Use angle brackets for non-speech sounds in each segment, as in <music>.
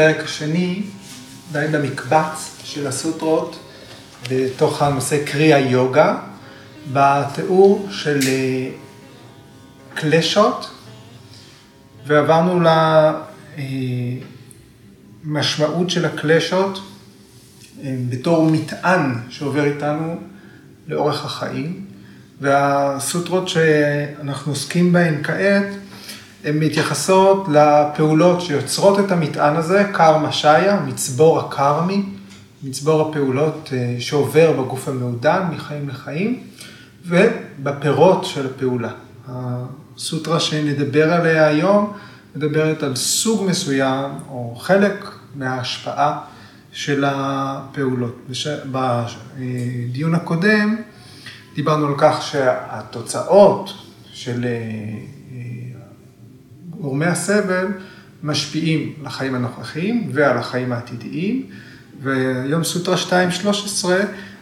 בפרק השני, עדיין במקבץ של הסוטרות, בתוך הנושא קרי היוגה, בתיאור של אה, קלשות, ועברנו למשמעות של הקלשות אה, בתור מטען שעובר איתנו לאורך החיים, והסוטרות שאנחנו עוסקים בהן כעת, הן מתייחסות לפעולות שיוצרות את המטען הזה, קרמה שיה, מצבור הקרמי, מצבור הפעולות אה, שעובר בגוף המעודן מחיים לחיים, ובפירות של הפעולה. הסוטרה שנדבר עליה היום מדברת על סוג מסוים או חלק מההשפעה של הפעולות. בדיון הקודם דיברנו על כך שהתוצאות של אה, גורמי הסבל משפיעים על החיים הנוכחיים ועל החיים העתידיים, והיום סוטרה 2.13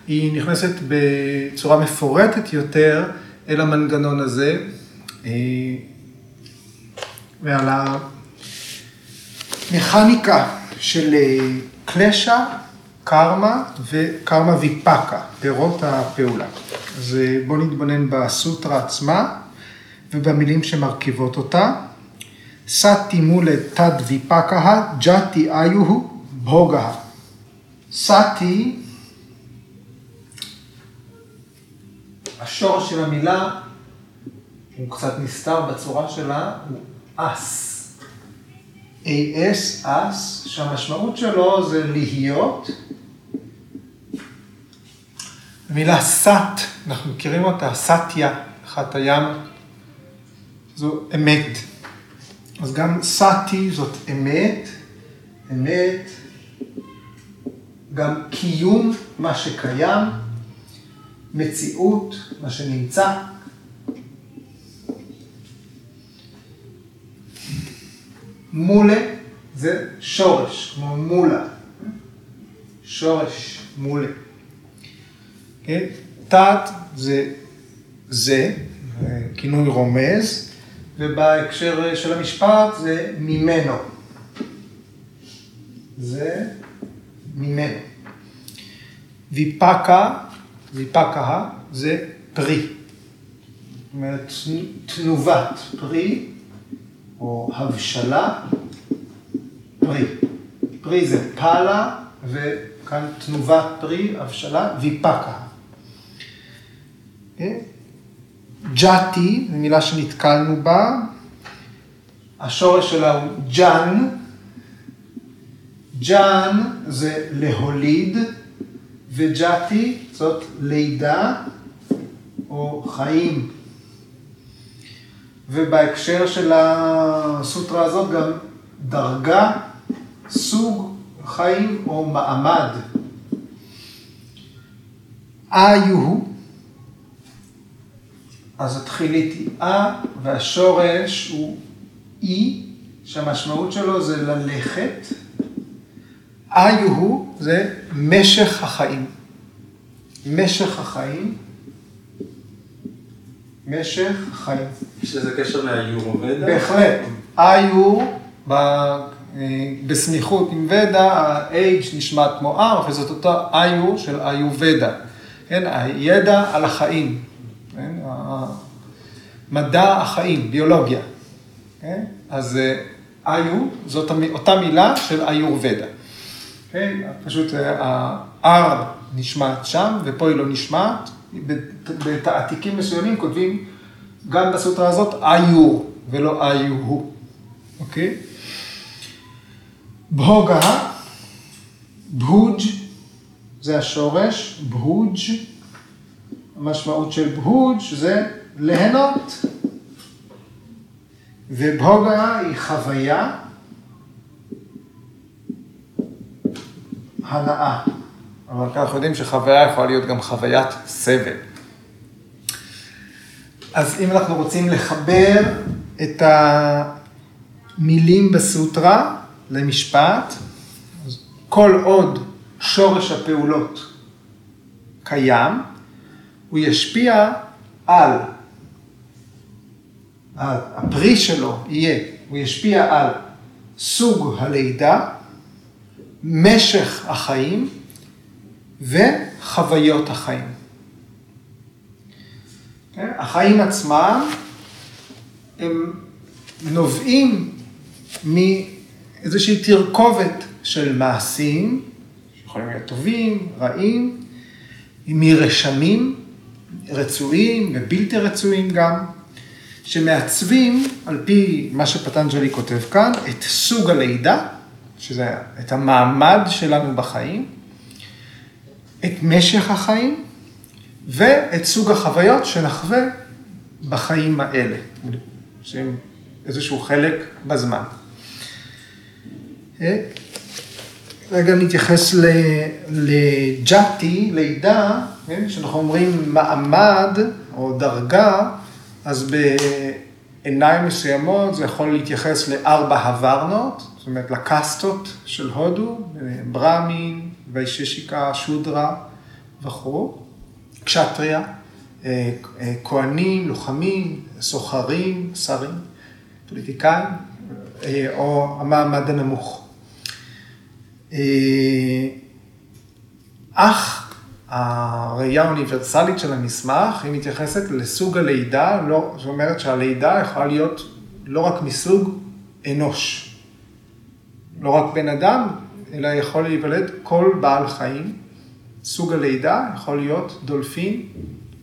היא נכנסת בצורה מפורטת יותר אל המנגנון הזה אה, ועל המכניקה של אה, קלשה, קרמה וקרמה ויפקה, פירות הפעולה. אז אה, בואו נתבונן בסוטרה עצמה ובמילים שמרכיבות אותה. מולה תד ויפקה, ג'אטי איוהו בוגה. סאטי, השורש של המילה הוא קצת נסתר בצורה שלה, הוא אס. אס, אס, שהמשמעות שלו זה להיות. המילה סאט, אנחנו מכירים אותה, סאטיה, אחת הים, זו אמת. אז גם סאטי זאת אמת, אמת, גם קיום, מה שקיים, מציאות, מה שנמצא. מולה זה שורש, כמו מולה. שורש, מולה. כן? תת זה זה, כינוי רומז, ובהקשר של המשפט זה ממנו. זה ממנו. ויפקה, ויפקה זה פרי. זאת אומרת, תנובת פרי, או הבשלה, פרי. פרי זה פאלה, וכאן תנובת פרי, הבשלה, ויפקה. כן? ג'אטי, זו מילה שנתקלנו בה, השורש שלה הוא ג'אן, ג'אן זה להוליד, וג'אטי זאת לידה או חיים. ובהקשר של הסוטרה הזאת גם דרגה, סוג חיים או מעמד. איו אז התחילית היא אה, והשורש הוא אי, שהמשמעות שלו זה ללכת. איו הוא זה משך החיים. משך החיים. משך החיים. יש לזה קשר לאיורובדה? בהחלט. איו, בסמיכות עם ודה, ה-H נשמע כמו R, וזאת אותה איו של איובדה. כן, הידע על החיים. כן? מדע החיים, ביולוגיה. כן? אז איו, זאת אותה מילה של איורבדה. כן? פשוט ה-R נשמעת שם, ופה היא לא נשמעת. בתעתיקים מסוימים כותבים גם בסוטרה הזאת איור, ולא איו הוא. אוקיי? בהוגה, בהוג' זה השורש, בהוג' המשמעות של בהוג' זה ליהנות. ובהוגה היא חוויה הנאה. אבל אנחנו יודעים שחוויה יכולה להיות גם חוויית סבל. אז אם אנחנו רוצים לחבר את המילים בסוטרה למשפט, כל עוד שורש הפעולות קיים, הוא ישפיע על, הפרי שלו יהיה, הוא ישפיע על סוג הלידה, משך החיים וחוויות החיים. כן? החיים עצמם הם נובעים מאיזושהי תרכובת של מעשים, שיכולים להיות טובים, רעים, מרשמים רצויים ובלתי רצויים גם, שמעצבים, על פי מה שפטנג'לי כותב כאן, את סוג הלידה, שזה את המעמד שלנו בחיים, את משך החיים ואת סוג החוויות שנחווה בחיים האלה, שהם איזשהו חלק בזמן. רגע נתייחס לג'אטי, לידה, כן, שאנחנו אומרים מעמד או דרגה, אז בעיניים מסוימות זה יכול להתייחס לארבע הוורנות, זאת אומרת לקסטות של הודו, ברמין, ויששיקה, שודרה וכו', קשטריה, אה, אה, כהנים, לוחמים, סוחרים, שרים, פוליטיקאים, אה, או המעמד הנמוך. אך הראייה האוניברסלית של המסמך, היא מתייחסת לסוג הלידה, לא, זאת אומרת שהלידה יכולה להיות לא רק מסוג אנוש, לא רק בן אדם, אלא יכול להיוולד כל בעל חיים. סוג הלידה יכול להיות דולפין,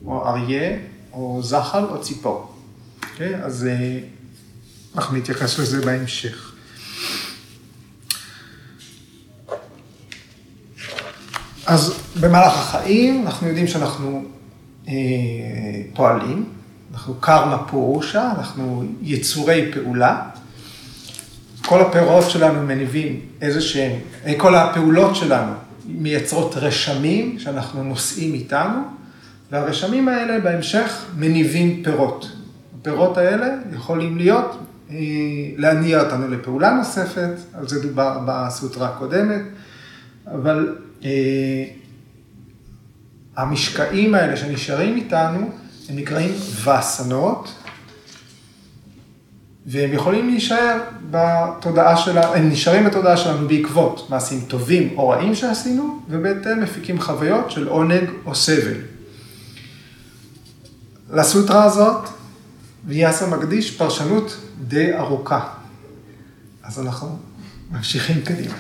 או אריה, או זחל, או ציפור. Okay, אוקיי? אז אה, אנחנו נתייחס לזה בהמשך. אז במהלך החיים אנחנו יודעים שאנחנו אה, פועלים, אנחנו קרמה פורושה, אנחנו יצורי פעולה. כל הפירות שלנו מניבים איזה שהם, אה, כל הפעולות שלנו מייצרות רשמים שאנחנו נושאים איתנו, והרשמים האלה בהמשך מניבים פירות. הפירות האלה יכולים להיות, אה, להניע אותנו לפעולה נוספת, על זה דובר בסוטרה הקודמת, אבל המשקעים האלה שנשארים איתנו, הם נקראים וסנות, והם יכולים להישאר בתודעה שלנו, הם נשארים בתודעה שלנו בעקבות מעשים טובים או רעים שעשינו, ובהתאם מפיקים חוויות של עונג או סבל. לסוטרה הזאת, ויאסה מקדיש פרשנות די ארוכה. אז אנחנו ממשיכים קדימה.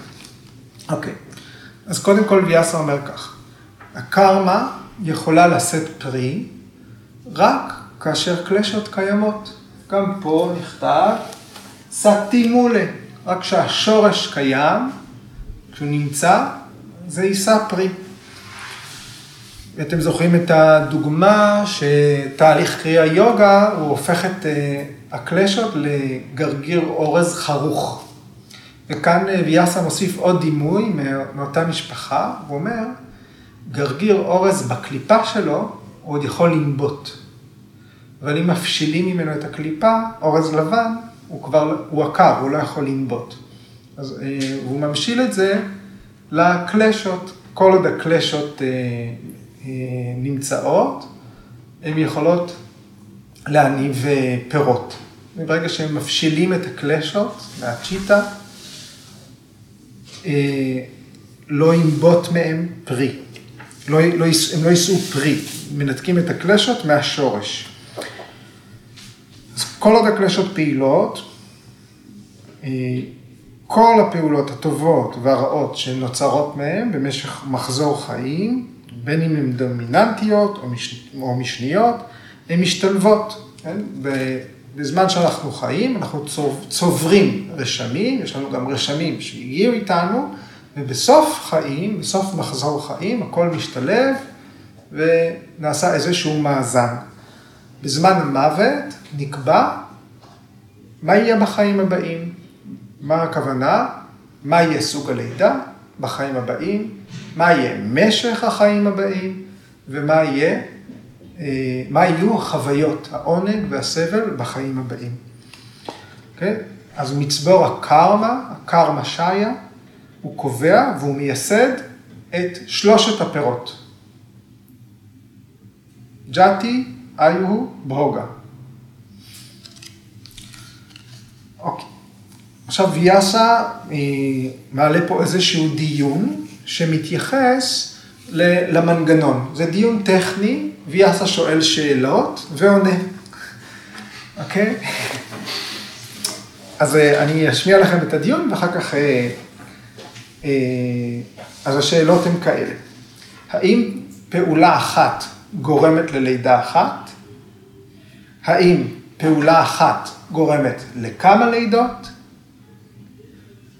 אוקיי, אז קודם כל ויאסה אומר כך, הקרמה יכולה לשאת פרי רק כאשר קלשות קיימות. גם פה נכתב סטי מולה, רק כשהשורש קיים, כשהוא נמצא, זה יישא פרי. אתם זוכרים את הדוגמה שתהליך קריאה יוגה, הוא הופך את אה, הקלשות לגרגיר אורז חרוך. וכאן אה, ויאסה מוסיף עוד דימוי מאותה משפחה, הוא אומר, גרגיר אורז בקליפה שלו, הוא עוד יכול לנבוט. אבל אם מפשילים ממנו את הקליפה, אורז לבן, הוא כבר, הוא עקר, הוא לא יכול לנבוט. אז אה, הוא ממשיל את זה לקלשות, כל עוד הקלשות אה, אה, נמצאות, הן יכולות להניב אה, פירות. וברגע שהם מפשילים את הקלשות מהצ'יטה, לא ינבוט מהם פרי. לא, לא, הם לא יישאו פרי, מנתקים את הקלשות מהשורש. כל עוד הקלשות פעילות, אה, כל הפעולות הטובות והרעות שנוצרות מהן במשך מחזור חיים, בין אם הן דומיננטיות או, מש... או משניות, הן משתלבות. כן? בזמן שאנחנו חיים, אנחנו צוברים רשמים, יש לנו גם רשמים שהגיעו איתנו, ובסוף חיים, בסוף מחזור חיים, הכל משתלב ונעשה איזשהו מאזן. בזמן המוות נקבע מה יהיה בחיים הבאים. מה הכוונה? מה יהיה סוג הלידה בחיים הבאים, מה יהיה משך החיים הבאים, ומה יהיה, מה יהיו החוויות, העונג והסבל בחיים הבאים. Okay? אוקיי? אז מצבור הקרמה, הקרמה שיה, הוא קובע והוא מייסד את שלושת הפירות. ג'אטי, איוהו, ברוגה. אוקיי. עכשיו ויאסה מעלה פה איזשהו דיון שמתייחס למנגנון. זה דיון טכני, ויאסה שואל שאלות ועונה. אוקיי? אז אה, אני אשמיע לכם את הדיון ואחר כך... אה, אה, אז השאלות הן כאלה. האם פעולה אחת גורמת ללידה אחת? האם פעולה אחת גורמת לכמה לידות?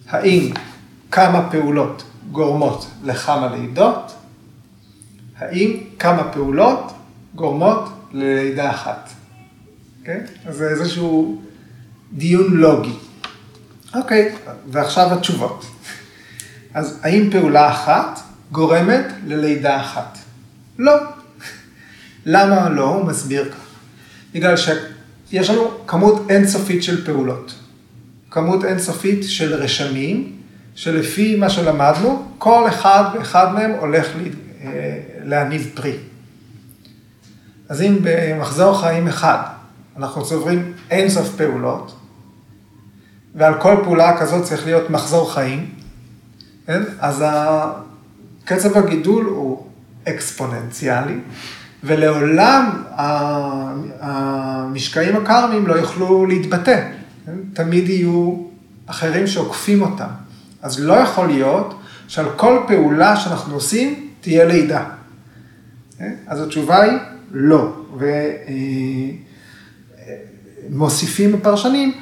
האם כמה פעולות גורמות לכמה לידות? האם כמה פעולות גורמות ללידה אחת? אוקיי? Okay? אז זה איזשהו דיון לוגי. אוקיי, okay, ועכשיו התשובות. אז האם פעולה אחת גורמת ללידה אחת? לא. למה לא? הוא מסביר כך. בגלל שיש לנו כמות אינסופית של פעולות. כמות אינסופית של רשמים, שלפי מה שלמדנו, כל אחד ואחד מהם הולך אה, להניב פרי. אז אם במחזור חיים אחד אנחנו צוברים אינסוף פעולות, ועל כל פעולה כזאת צריך להיות מחזור חיים, כן? אז קצב הגידול הוא אקספוננציאלי, ולעולם המשקעים הקרמיים לא יוכלו להתבטא. כן? תמיד יהיו אחרים שעוקפים אותם. אז לא יכול להיות שעל כל פעולה שאנחנו עושים תהיה לידה. כן? אז התשובה היא לא. ומוסיפים אה, הפרשנים,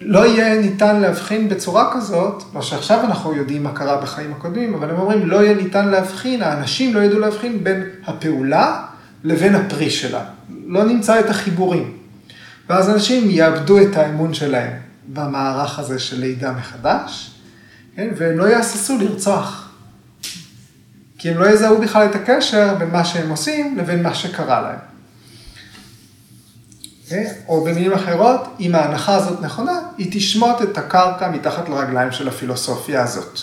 לא יהיה ניתן להבחין בצורה כזאת, לא שעכשיו אנחנו יודעים מה קרה בחיים הקודמים, אבל הם אומרים, לא יהיה ניתן להבחין, האנשים לא ידעו להבחין בין הפעולה לבין הפרי שלה. לא נמצא את החיבורים. ואז אנשים יאבדו את האמון שלהם במערך הזה של לידה מחדש, כן? והם לא יהססו לרצוח. כי הם לא יזהו בכלל את הקשר בין מה שהם עושים לבין מה שקרה להם. כן? או במילים אחרות, אם ההנחה הזאת נכונה, היא תשמוט את הקרקע מתחת לרגליים של הפילוסופיה הזאת.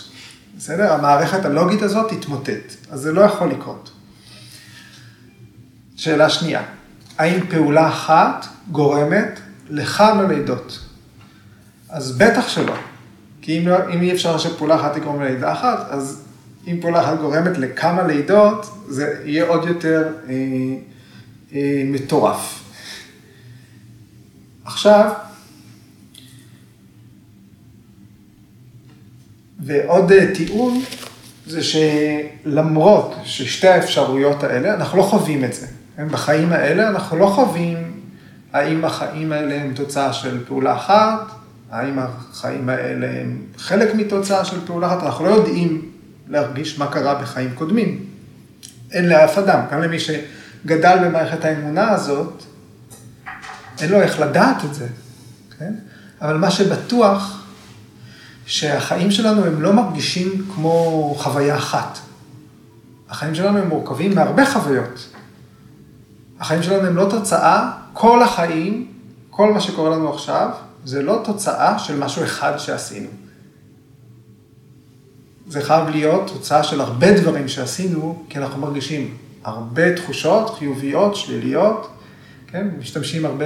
בסדר? המערכת הלוגית הזאת תתמוטט, אז זה לא יכול לקרות. שאלה שנייה, האם פעולה אחת גורמת לכמה לידות? אז בטח שלא. כי אם, לא, אם אי אפשר שפעולה אחת תגרום ללידה אחת, אז אם פעולה אחת גורמת לכמה לידות, זה יהיה עוד יותר אה, אה, מטורף. עכשיו, ועוד אה, טיעון זה שלמרות ששתי האפשרויות האלה, אנחנו לא חווים את זה. בחיים האלה אנחנו לא חווים האם החיים האלה הם תוצאה של פעולה אחת, האם החיים האלה הם חלק מתוצאה של פעולה אחת, אנחנו לא יודעים להרגיש מה קרה בחיים קודמים. אין לאף אדם, גם למי שגדל במערכת האמונה הזאת, אין לו איך לדעת את זה, כן? אבל מה שבטוח, שהחיים שלנו הם לא מרגישים כמו חוויה אחת. החיים שלנו הם מורכבים מהרבה חוויות. החיים שלנו הם לא תוצאה, כל החיים, כל מה שקורה לנו עכשיו, זה לא תוצאה של משהו אחד שעשינו. זה חייב להיות תוצאה של הרבה דברים שעשינו, כי אנחנו מרגישים הרבה תחושות חיוביות, שליליות, כן? משתמשים הרבה,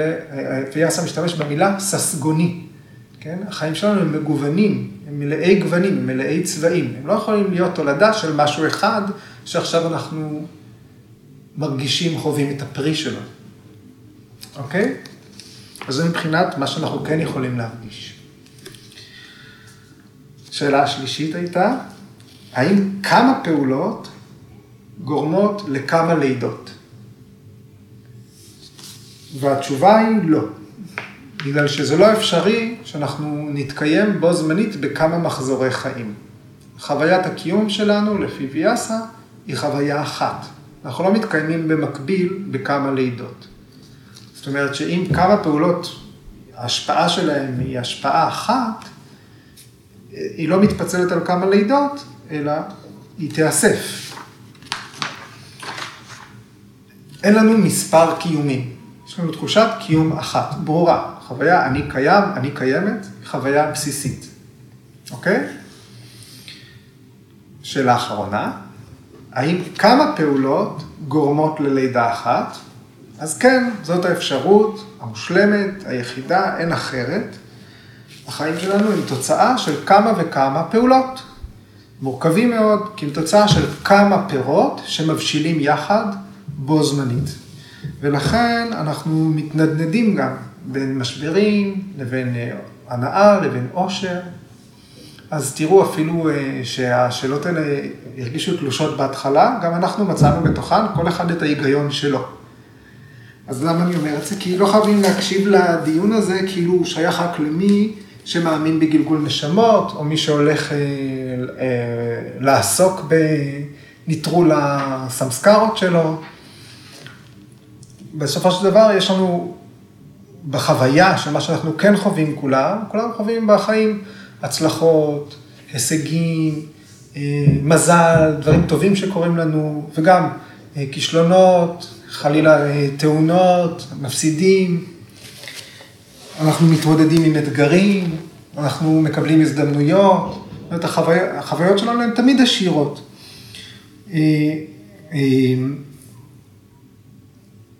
ויאסה משתמש במילה ססגוני, כן? החיים שלנו הם מגוונים, הם מלאי גוונים, הם מלאי צבעים, הם לא יכולים להיות תולדה של משהו אחד שעכשיו אנחנו מרגישים, חווים את הפרי שלו, אוקיי? אז זה מבחינת מה שאנחנו כן יכולים להרגיש. שאלה השלישית הייתה, האם כמה פעולות גורמות לכמה לידות? והתשובה היא לא. בגלל שזה לא אפשרי שאנחנו נתקיים בו זמנית בכמה מחזורי חיים. חוויית הקיום שלנו, לפי ויאסה, היא חוויה אחת. אנחנו לא מתקיימים במקביל בכמה לידות. זאת אומרת שאם כמה פעולות, ההשפעה שלהן היא השפעה אחת, היא לא מתפצלת על כמה לידות, אלא היא תיאסף. אין לנו מספר קיומים. יש לנו תחושת קיום אחת, ברורה. חוויה אני קיים, אני קיימת, חוויה בסיסית. אוקיי? שאלה אחרונה, האם כמה פעולות גורמות ללידה אחת? אז כן, זאת האפשרות המושלמת, היחידה, אין אחרת. החיים שלנו הם תוצאה של כמה וכמה פעולות. מורכבים מאוד, כי הם תוצאה של כמה פירות שמבשילים יחד בו זמנית. ולכן אנחנו מתנדנדים גם בין משברים לבין אה, הנאה לבין עושר. אז תראו אפילו אה, שהשאלות האלה הרגישו תלושות בהתחלה, גם אנחנו מצאנו בתוכן כל אחד את ההיגיון שלו. אז למה אני אומר את זה? כי לא חייבים להקשיב לדיון הזה כאילו הוא שייך רק למי שמאמין בגלגול נשמות, או מי שהולך אה, אה, לעסוק בניטרול הסמסקרות שלו. בסופו של דבר יש לנו בחוויה של מה שאנחנו כן חווים כולם, כולם חווים בחיים הצלחות, הישגים, אה, מזל, דברים טובים שקורים לנו, וגם אה, כישלונות, חלילה אה, תאונות, מפסידים. אנחנו מתמודדים עם אתגרים, אנחנו מקבלים הזדמנויות, זאת אומרת, החווי, החוויות שלנו הן תמיד עשירות.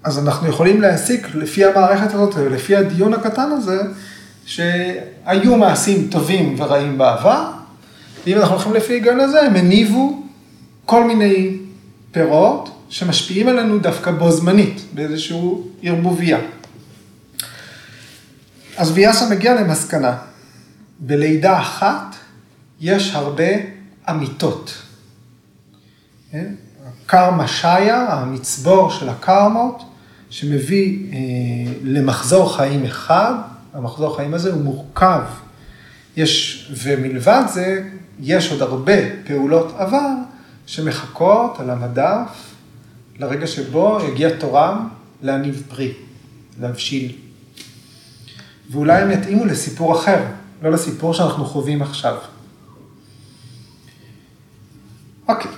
אז אנחנו יכולים להסיק לפי המערכת הזאת ולפי הדיון הקטן הזה, שהיו מעשים טובים ורעים בעבר, ואם אנחנו הולכים לפי ההיגיון הזה, הם הניבו כל מיני פירות שמשפיעים עלינו דווקא בו זמנית, באיזושהי ערבוביה. אז ויאסה מגיע למסקנה, בלידה אחת יש הרבה אמיתות. כן? קרמה שיה, המצבור של הקרמות, שמביא אה, למחזור חיים אחד, המחזור חיים הזה הוא מורכב. יש, ומלבד זה, יש עוד הרבה פעולות עבר שמחכות על המדף לרגע שבו יגיע תורם להניב פרי, להבשיל. ואולי הם יתאימו לסיפור אחר, לא לסיפור שאנחנו חווים עכשיו. אוקיי,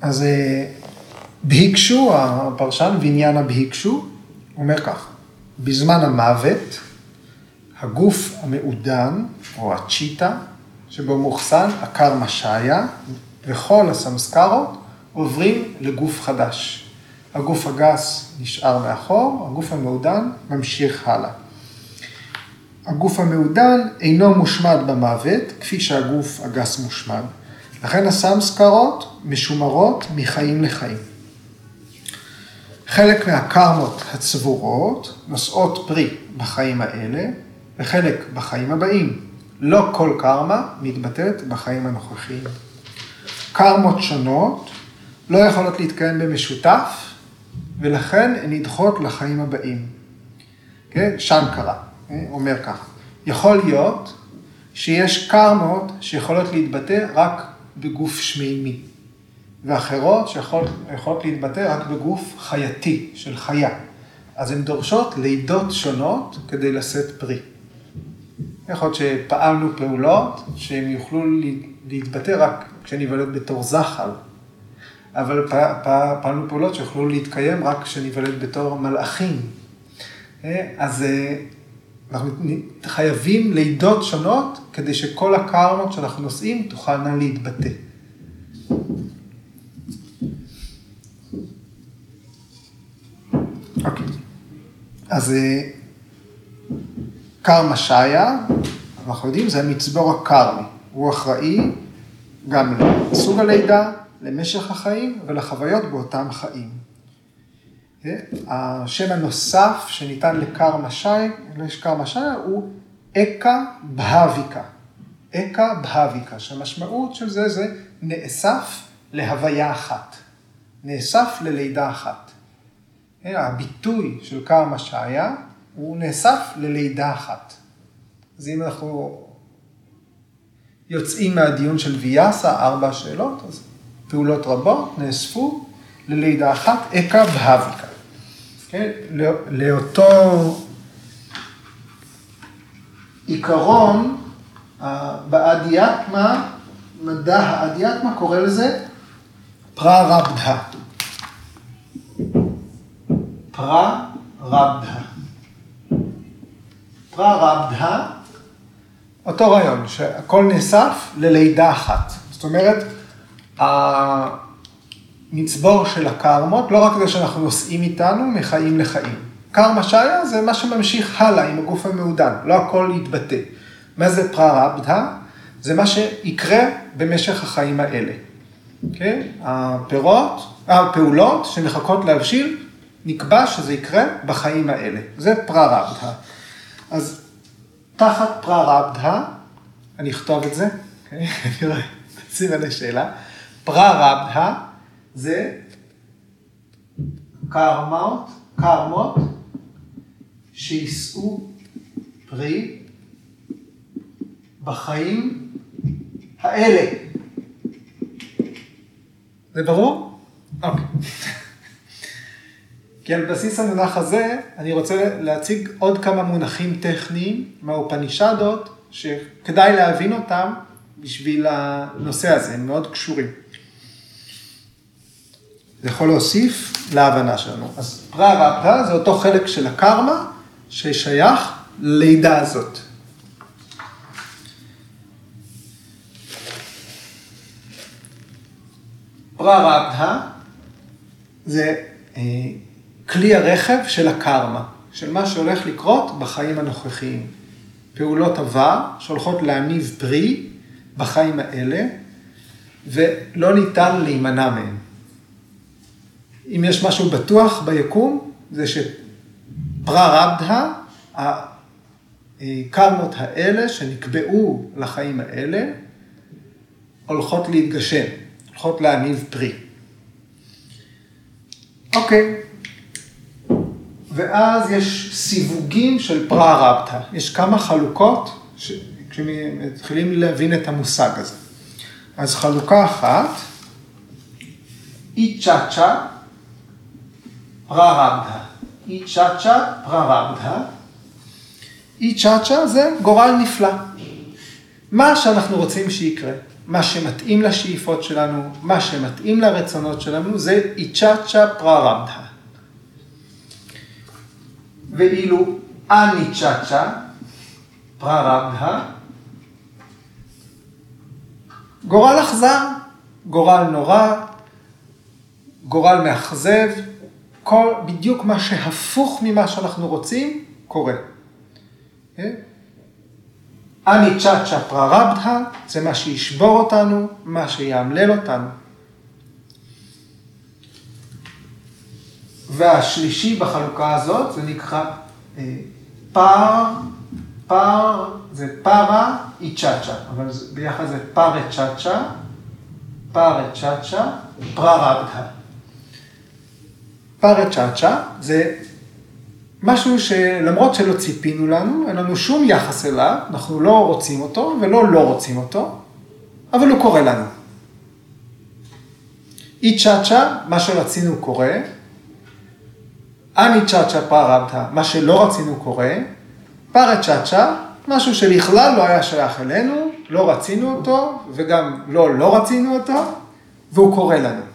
אז אה, בהיקשו, הפרשן ויניאנה בהיקשו, אומר כך, בזמן המוות, הגוף המעודן, או הצ'יטה, שבו מאוחסן עקר משיה, וכל הסמסקרות עוברים לגוף חדש. הגוף הגס נשאר מאחור, הגוף המעודן ממשיך הלאה. הגוף המעודן אינו מושמד במוות, כפי שהגוף הגס מושמד. לכן הסמסקרות משומרות מחיים לחיים. חלק מהקרמות הצבורות נושאות פרי בחיים האלה, וחלק בחיים הבאים. לא כל קרמה מתבטאת בחיים הנוכחיים. קרמות שונות לא יכולות להתקיים במשותף, ולכן הן נדחות לחיים הבאים. כן? שנקרה כן? אומר כך, יכול להיות שיש קרמות שיכולות להתבטא רק בגוף שמימי, ואחרות שיכולות להתבטא רק בגוף חייתי, של חיה. אז הן דורשות לידות שונות כדי לשאת פרי. יכול להיות שפעלנו פעולות שהן יוכלו להתבטא רק כשניוולד בתור זחל, אבל פעלנו פעולות שיוכלו להתקיים רק כשניוולד בתור מלאכים. אה, אז אה, אנחנו חייבים לידות שונות כדי שכל הקרמות שאנחנו נושאים תוכלנה להתבטא. אוקיי. אז אה, קרמה שיה, אנחנו יודעים, זה המצבור הקרמי. הוא אחראי גם לסוג הלידה, למשך החיים ולחוויות באותם חיים. השם הנוסף שניתן לקרמה שי, לקרמה שי, הוא אקה בהביקה. אקה בהביקה, שהמשמעות של זה זה נאסף להוויה אחת. נאסף ללידה אחת. הביטוי של קרמה שיה הוא נאסף ללידה אחת. אז אם אנחנו יוצאים מהדיון של ויאסה, ארבע שאלות, אז פעולות רבות נאספו ללידה אחת, אקה בהביקה. כן? לאותו עיקרון, באדיאטמה, מדע האדיאטמה קורא לזה פרה-רבדה. פרה-רבדה. פרה-רבדה, אותו רעיון, שהכל נאסף ללידה אחת. זאת אומרת, המצבור של הקרמות, לא רק זה שאנחנו נושאים איתנו מחיים לחיים. קרמה שהיה זה מה שממשיך הלאה עם הגוף המעודן, לא הכל יתבטא. מה זה פררבדה? זה מה שיקרה במשך החיים האלה. כן? הפירות, הפעולות שמחכות להבשיל, נקבע שזה יקרה בחיים האלה. זה פררבדה. אז תחת פררבדה, אני אכתוב את זה, אוקיי? <laughs> נראה, סימני שאלה. פררבדה זה קרמות, קרמות שיישאו פרי בחיים האלה. זה ברור? אוקיי. <laughs> כי על בסיס המונח הזה, אני רוצה להציג עוד כמה מונחים טכניים מהאופנישדות, שכדאי להבין אותם בשביל הנושא הזה, הם מאוד קשורים. זה יכול להוסיף להבנה שלנו. אז פרה-רפטה זה אותו חלק של הקרמה ששייך ללידה הזאת. פרה-רפטה זה אה, כלי הרכב של הקרמה, של מה שהולך לקרות בחיים הנוכחיים. פעולות עבר שהולכות להניב פרי בחיים האלה, ולא ניתן להימנע מהם. אם יש משהו בטוח ביקום, זה שפרה רבדה, הקרמות האלה שנקבעו לחיים האלה, הולכות להתגשם, הולכות להניב פרי. אוקיי, ואז יש סיווגים של פרה רבתא, יש כמה חלוקות, כשמתחילים להבין את המושג הזה. אז חלוקה אחת, אי צ'אצ'ה, פררבדה. אי צ'אצ'ה, פררבדה. אי צ'אצ'ה זה גורל נפלא. מה שאנחנו רוצים שיקרה, מה שמתאים לשאיפות שלנו, מה שמתאים לרצונות שלנו, זה אי צ'אצ'ה פררבדה. ואילו אני צ'אצ'ה, פררבדה, גורל אכזר, גורל נורא, גורל מאכזב, כל, בדיוק מה שהפוך ממה שאנחנו רוצים, קורה. כן? אני צ'אצ'ה פררבדה, זה מה שישבור אותנו, מה שיאמלל אותנו. והשלישי בחלוקה הזאת, זה נקרא אה, פר, פר, זה פרה איצ'אצ'ה, אבל ביחד זה פרצ'אצ'ה, פרצ'אצ'ה, פררבדה. פרצ'אצ'ה זה משהו שלמרות שלא ציפינו לנו, אין לנו שום יחס אליו, אנחנו לא רוצים אותו ולא לא רוצים אותו, אבל הוא קורה לנו. אי צ'אצ'ה, מה שרצינו קורה, אני צ'אצ'ה פרבתא, מה שלא רצינו קורה, פרה צ'אצ'ה, משהו שבכלל לא היה שייך אלינו, לא רצינו אותו, וגם לא לא רצינו אותו, והוא קורה לנו.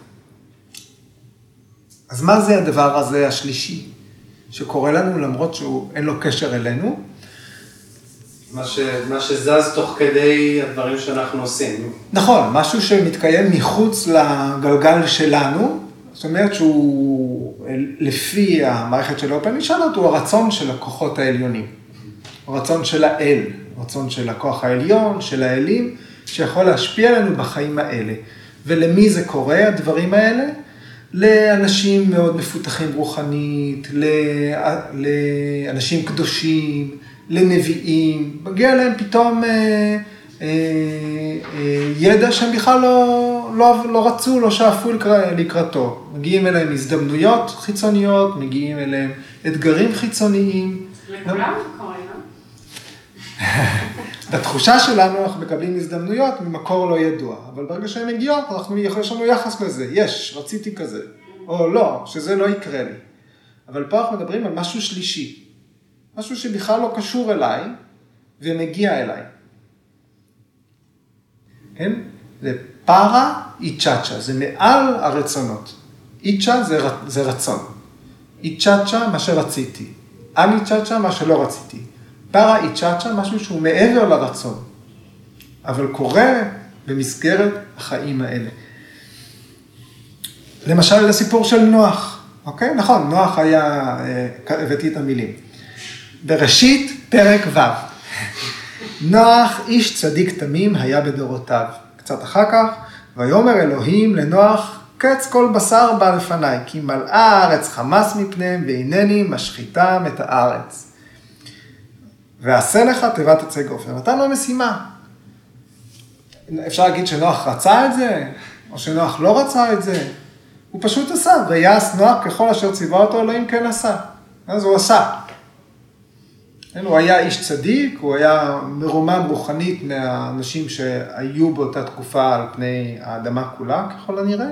אז מה זה הדבר הזה השלישי, שקורה לנו למרות שאין לו קשר אלינו? מה, ש, מה שזז תוך כדי הדברים שאנחנו עושים. נכון, משהו שמתקיים מחוץ לגלגל שלנו, זאת אומרת שהוא, לפי המערכת של האופנישנות, הוא הרצון של הכוחות העליונים. הרצון של האל, הרצון של הכוח העליון, של האלים, שיכול להשפיע עלינו בחיים האלה. ולמי זה קורה, הדברים האלה? לאנשים מאוד מפותחים רוחנית, לאנשים קדושים, לנביאים, מגיע להם פתאום אה, אה, אה, ידע שהם בכלל לא, לא, לא רצו, לא שאפו לקראתו. מגיעים אליהם הזדמנויות חיצוניות, מגיעים אליהם אתגרים חיצוניים. לכולם זה קורה, לא? <laughs> בתחושה שלנו אנחנו מקבלים הזדמנויות ממקור לא ידוע, אבל ברגע שהן מגיעות, אנחנו, יש לנו יחס לזה, יש, רציתי כזה, או לא, שזה לא יקרה לי. אבל פה אנחנו מדברים על משהו שלישי, משהו שבכלל לא קשור אליי, ומגיע אליי. כן? זה פארה איצ'אצ'ה, זה מעל הרצונות. איצ'ה זה, זה רצון. איצ'אצ'ה, מה שרציתי. אני צ'אצ'ה, מה שלא רציתי. פרה איצ'אצ'ה, משהו שהוא מעבר לרצון, אבל קורה במסגרת החיים האלה. למשל, לסיפור של נוח, אוקיי? נכון, נוח היה, אה, הבאתי את המילים. בראשית, פרק ו'. <laughs> נוח איש צדיק תמים היה בדורותיו. קצת אחר כך, ויאמר אלוהים לנוח, קץ כל בשר בא לפניי, כי מלאה הארץ חמס מפניהם, והנני משחיתם את הארץ. ועשה לך תיבת עצי גופר. נתן לו משימה. אפשר להגיד שנוח רצה את זה, או שנוח לא רצה את זה. הוא פשוט עשה, ויעש נוח ככל אשר ציווה אותו אלוהים כן עשה. אז הוא עשה. כן, הוא היה איש צדיק, הוא היה מרומם רוחנית מהאנשים שהיו באותה תקופה על פני האדמה כולה, ככל הנראה.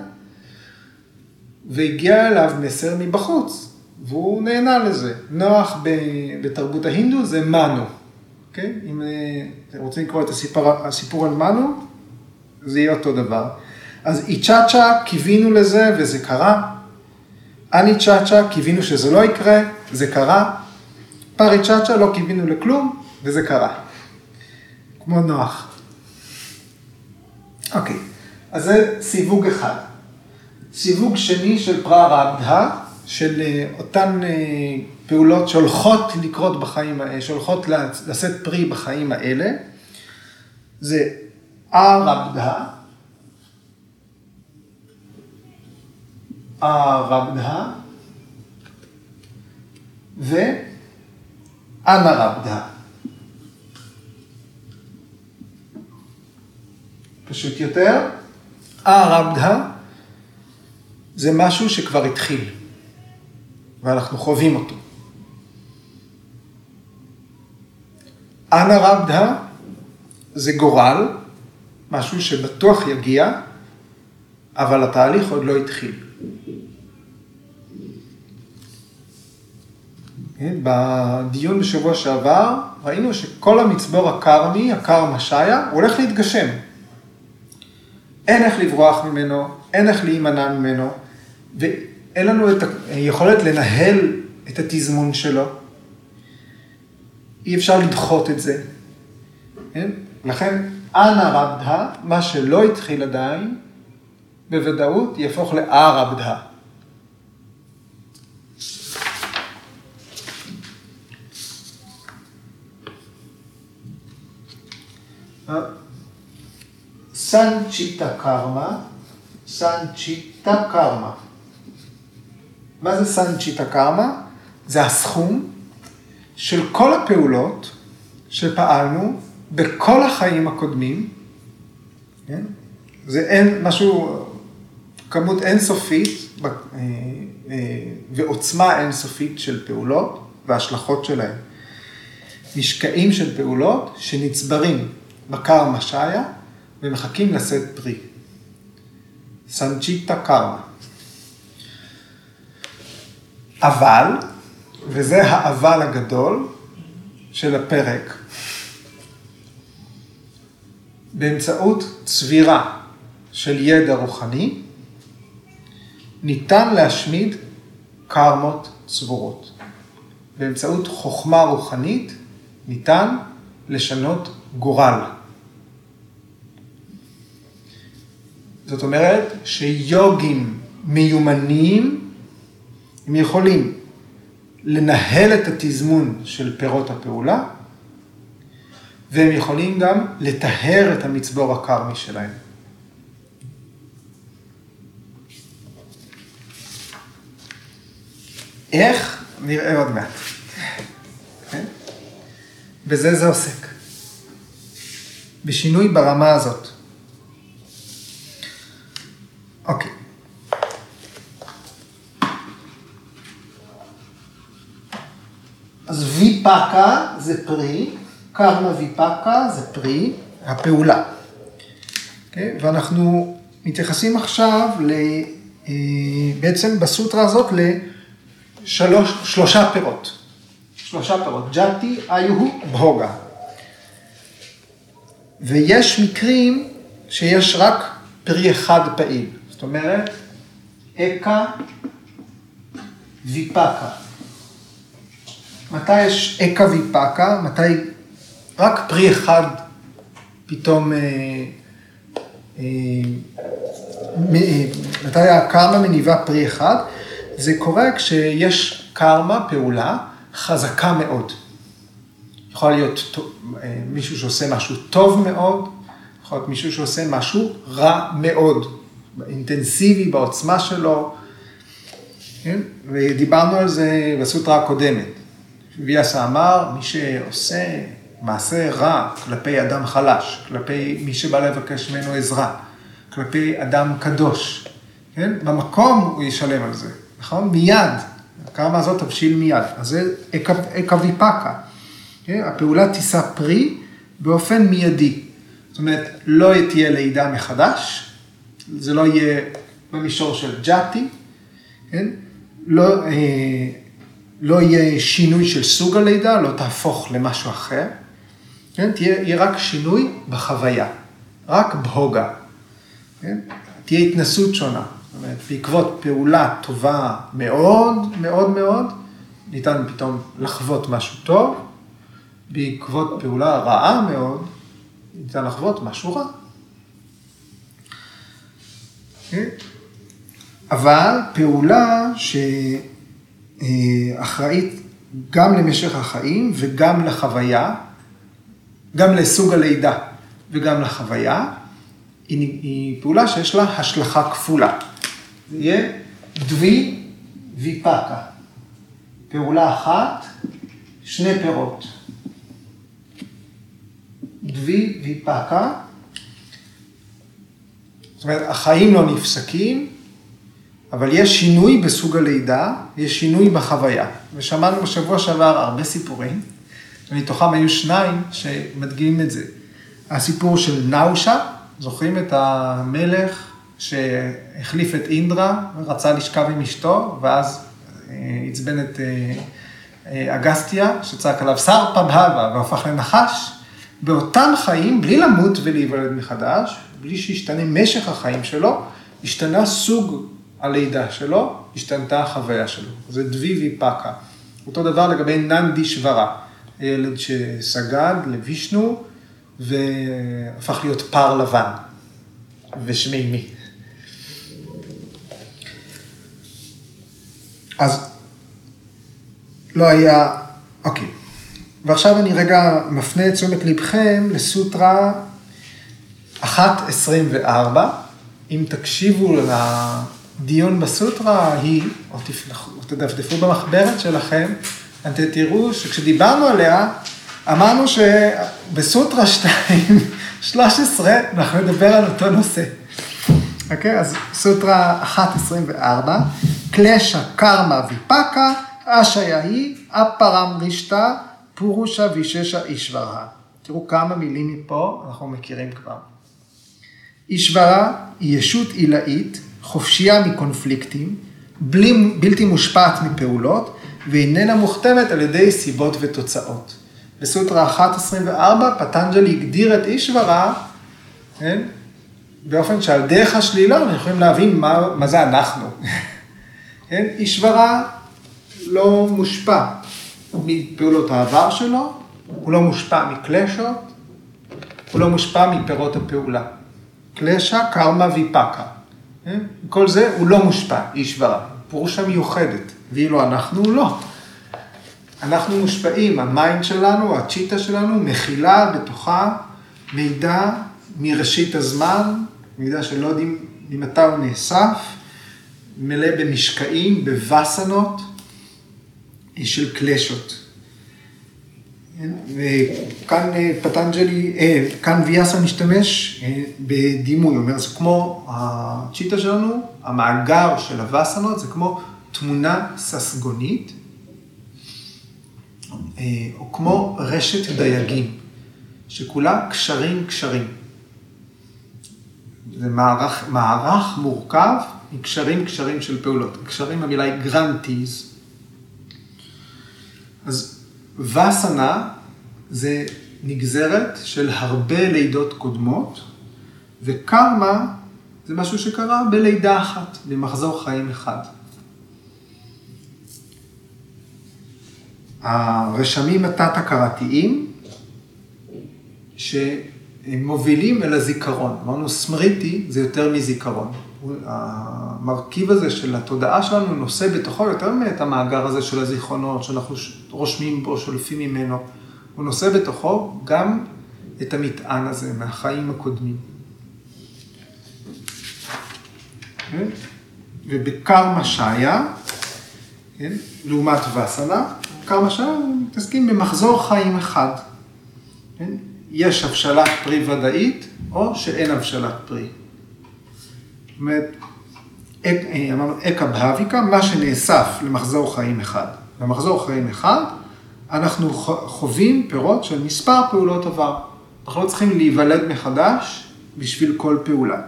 והגיע אליו מסר מבחוץ, והוא נהנה לזה. נוח בתרבות ההינדו זה מנו, אוקיי? אם אה, אתם רוצים לקרוא את הסיפור, הסיפור על מנו, זה יהיה אותו דבר. אז איצ'אצ'ה, קיווינו לזה וזה קרה. אני צ'אצ'ה, קיווינו שזה לא יקרה, זה קרה. פארי צ'אצ'ה, לא קיווינו לכלום, וזה קרה. כמו נוח. אוקיי, אז זה סיווג אחד. סיווג שני של פררבדה, של אה, אותן אה, פעולות שהולכות לקרות בחיים, שהולכות לשאת פרי בחיים האלה, זה ארבדה, ארבדה ואנרבדה. פשוט יותר, ארבדה זה משהו שכבר התחיל, ואנחנו חווים אותו. אנרבדה זה גורל, משהו שבטוח יגיע, אבל התהליך עוד לא התחיל. כן, בדיון בשבוע שעבר ראינו שכל המצבור הקרמי, הקרמה שיה, הולך להתגשם. אין איך לברוח ממנו, אין איך להימנע ממנו, ואין לנו את היכולת לנהל את התזמון שלו. אי אפשר לדחות את זה. כן? לכן, אנא רבדה, מה שלא התחיל עדיין, בוודאות יהפוך לארבדה. סנצ'יטה קרמה, סנצ'יטה קרמה. מה זה סנצ'יטה קרמה? זה הסכום של כל הפעולות שפעלנו בכל החיים הקודמים, כן? זה אין משהו, כמות אינסופית אה, אה, ועוצמה אינסופית של פעולות והשלכות שלהן. משקעים של פעולות שנצברים בקרמה שיה ומחכים לשאת פרי. סנצ'יטה קרמה. אבל, וזה האבל הגדול של הפרק, באמצעות צבירה של ידע רוחני, ניתן להשמיד קרמות צבורות. באמצעות חוכמה רוחנית ניתן לשנות גורל. זאת אומרת שיוגים מיומנים, הם יכולים לנהל את התזמון של פירות הפעולה, והם יכולים גם לטהר את המצבור הקרמי שלהם. איך? נראה עוד מעט. כן? בזה זה עוסק. בשינוי ברמה הזאת. אוקיי. אז ויפקה זה פרי, קרמה ויפקה זה פרי, הפעולה. Okay, אוקיי? ואנחנו מתייחסים עכשיו ל... אה, בעצם בסוטרה הזאת לשלושה פירות. שלושה פירות, ג'אטי, איוהו, בהוגה. ויש מקרים שיש רק פרי אחד פעיל. זאת אומרת, אקה ויפקה. מתי יש אקה ויפקה? מתי רק פרי אחד פתאום, אה, אה, אה, מתי הקרמה מניבה פרי אחד? זה קורה כשיש קרמה, פעולה, חזקה מאוד. יכול להיות אה, מישהו שעושה משהו טוב מאוד, יכול להיות מישהו שעושה משהו רע מאוד, אינטנסיבי בעוצמה שלו, כן? ודיברנו על זה בסוטרה הקודמת. ויאסה אמר, מי שעושה מעשה רע כלפי אדם חלש, כלפי מי שבא לבקש ממנו עזרה, כלפי אדם קדוש, כן? במקום הוא ישלם על זה, נכון? מיד. הקרמה הזאת תבשיל מיד. אז זה אקו- אקוויפקה. כן? הפעולה תישא פרי באופן מיידי. זאת אומרת, לא תהיה לידה מחדש, זה לא יהיה במישור של ג'אטי, כן? לא, אה, לא יהיה שינוי של סוג הלידה, לא תהפוך למשהו אחר, כן? תהיה, יהיה רק שינוי בחוויה, רק בהוגה, כן? תהיה התנסות שונה. זאת אומרת, בעקבות פעולה טובה מאוד, מאוד מאוד, ניתן פתאום לחוות משהו טוב, בעקבות פעולה רעה מאוד, ניתן לחוות משהו רע. כן? אבל פעולה שאחראית גם למשך החיים וגם לחוויה, גם לסוג הלידה וגם לחוויה, היא, היא פעולה שיש לה השלכה כפולה. זה יהיה דבי ויפקה. פעולה אחת, שני פירות. דבי ויפקה. זאת אומרת, החיים לא נפסקים, אבל יש שינוי בסוג הלידה, יש שינוי בחוויה. ושמענו בשבוע שעבר הרבה סיפורים, ומתוכם היו שניים שמדגימים את זה. הסיפור של נאושה, זוכרים את המלך שהחליף את אינדרה ורצה לשכב עם אשתו, ואז אה, עצבן את אה, אה, אגסטיה, שצעק עליו שר פבהבה והפך לנחש. באותם חיים, בלי למות ולהיוולד מחדש, בלי שישתנה משך החיים שלו, השתנה סוג הלידה שלו, השתנתה החוויה שלו. זה דבי ויפקה. אותו דבר לגבי ננדי שוורה, ילד שסגד לווישנו והפך להיות פר לבן ושמימי. אז לא היה, אוקיי. ועכשיו אני רגע מפנה את תשומת לבכם לסוטרה 1.24. אם תקשיבו לדיון בסוטרה ההיא, או, תפתחו, או תדפדפו במחברת שלכם, אתם תראו שכשדיברנו עליה, אמרנו שבסוטרה 2.13 <laughs> אנחנו נדבר על אותו נושא. אוקיי? אז סוטרה 1.24, קלשה קרמה ויפקה, אשיה היא, אפרם רישתא, פורושה ויששה אישברה. תראו כמה מילים מפה אנחנו מכירים כבר. אישברה היא ישות עילאית, חופשייה מקונפליקטים, בלי, בלתי מושפעת מפעולות, ואיננה מוכתמת על ידי סיבות ותוצאות. בסוטרה 1.24 פטנג'לי הגדיר את אישברה, כן? באופן שעל דרך השלילה אנחנו יכולים להבין מה, מה זה אנחנו. <laughs> כן? אישברה לא מושפע מפעולות העבר שלו, הוא לא מושפע מקלשות, הוא לא מושפע מפירות הפעולה. קלשה, קרמה ויפקה. כן? כל זה הוא לא מושפע, אישברה. פרושה מיוחדת, ואילו אנחנו לא. אנחנו מושפעים, ה mind שלנו, הצ'יטה שלנו, מכילה בתוכה מידע מראשית הזמן, מידע שלא יודעים ממתי הוא נאסף, מלא במשקעים, בווסנות של קלשות. וכאן פטנג'לי, כאן ויאסה משתמש בדימוי, הוא אומר, זה כמו הצ'יטה שלנו, המאגר של הווסנות, זה כמו תמונה ססגונית, או כמו רשת דייגים, שכולה קשרים קשרים. זה מערך, מערך מורכב עם קשרים קשרים של פעולות. קשרים המילה היא גרנטיז. אז וסנה זה נגזרת של הרבה לידות קודמות, וקרמה זה משהו שקרה בלידה אחת, במחזור חיים אחד. הרשמים התת-הכרתיים, שהם מובילים אל הזיכרון. אמרנו, סמריטי זה יותר מזיכרון. המרכיב הזה של התודעה שלנו נושא בתוכו יותר מאת המאגר הזה של הזיכרונות, שאנחנו רושמים בו, שולפים ממנו. הוא נושא בתוכו גם את המטען הזה מהחיים הקודמים. כן? ובקרמה שיה, כן? לעומת וסנה, קרמה שיה מתעסקים במחזור חיים אחד. כן? יש הבשלת פרי ודאית, או שאין הבשלת פרי. זאת אומרת, אה, אמרנו אקה בהביקה, מה שנאסף למחזור חיים אחד. במחזור חיים אחד, אנחנו חווים פירות של מספר פעולות עבר. אנחנו לא צריכים להיוולד מחדש בשביל כל פעולה.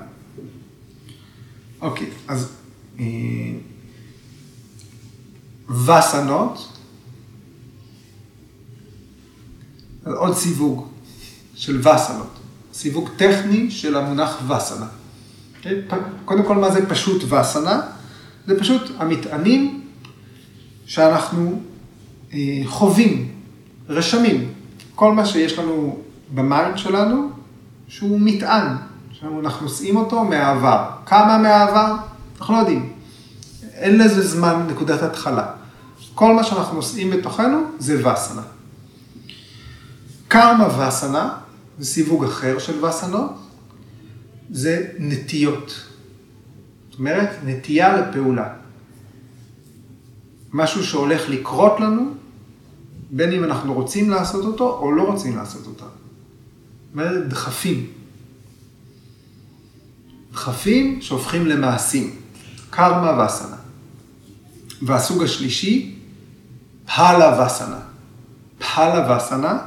אוקיי, אז אה, וסנות, עוד סיווג של וסנות, סיווג טכני של המונח וסנה. קודם כל, מה זה פשוט וסנה? זה פשוט המטענים שאנחנו אה, חווים, רשמים. כל מה שיש לנו ב mind שלנו, שהוא מטען, שאנחנו נושאים אותו מהעבר. כמה מהעבר? אנחנו לא יודעים. אין לזה זמן, נקודת התחלה. כל מה שאנחנו נושאים בתוכנו זה וסנה. קרמה וסנה, זה סיווג אחר של וסנות, זה נטיות. זאת אומרת, נטייה לפעולה. משהו שהולך לקרות לנו, בין אם אנחנו רוצים לעשות אותו או לא רוצים לעשות אותו. זאת אומרת, דחפים. דחפים שהופכים למעשים. קרמה וסנה. והסוג השלישי, פהלה וסנה. פהלה וסנה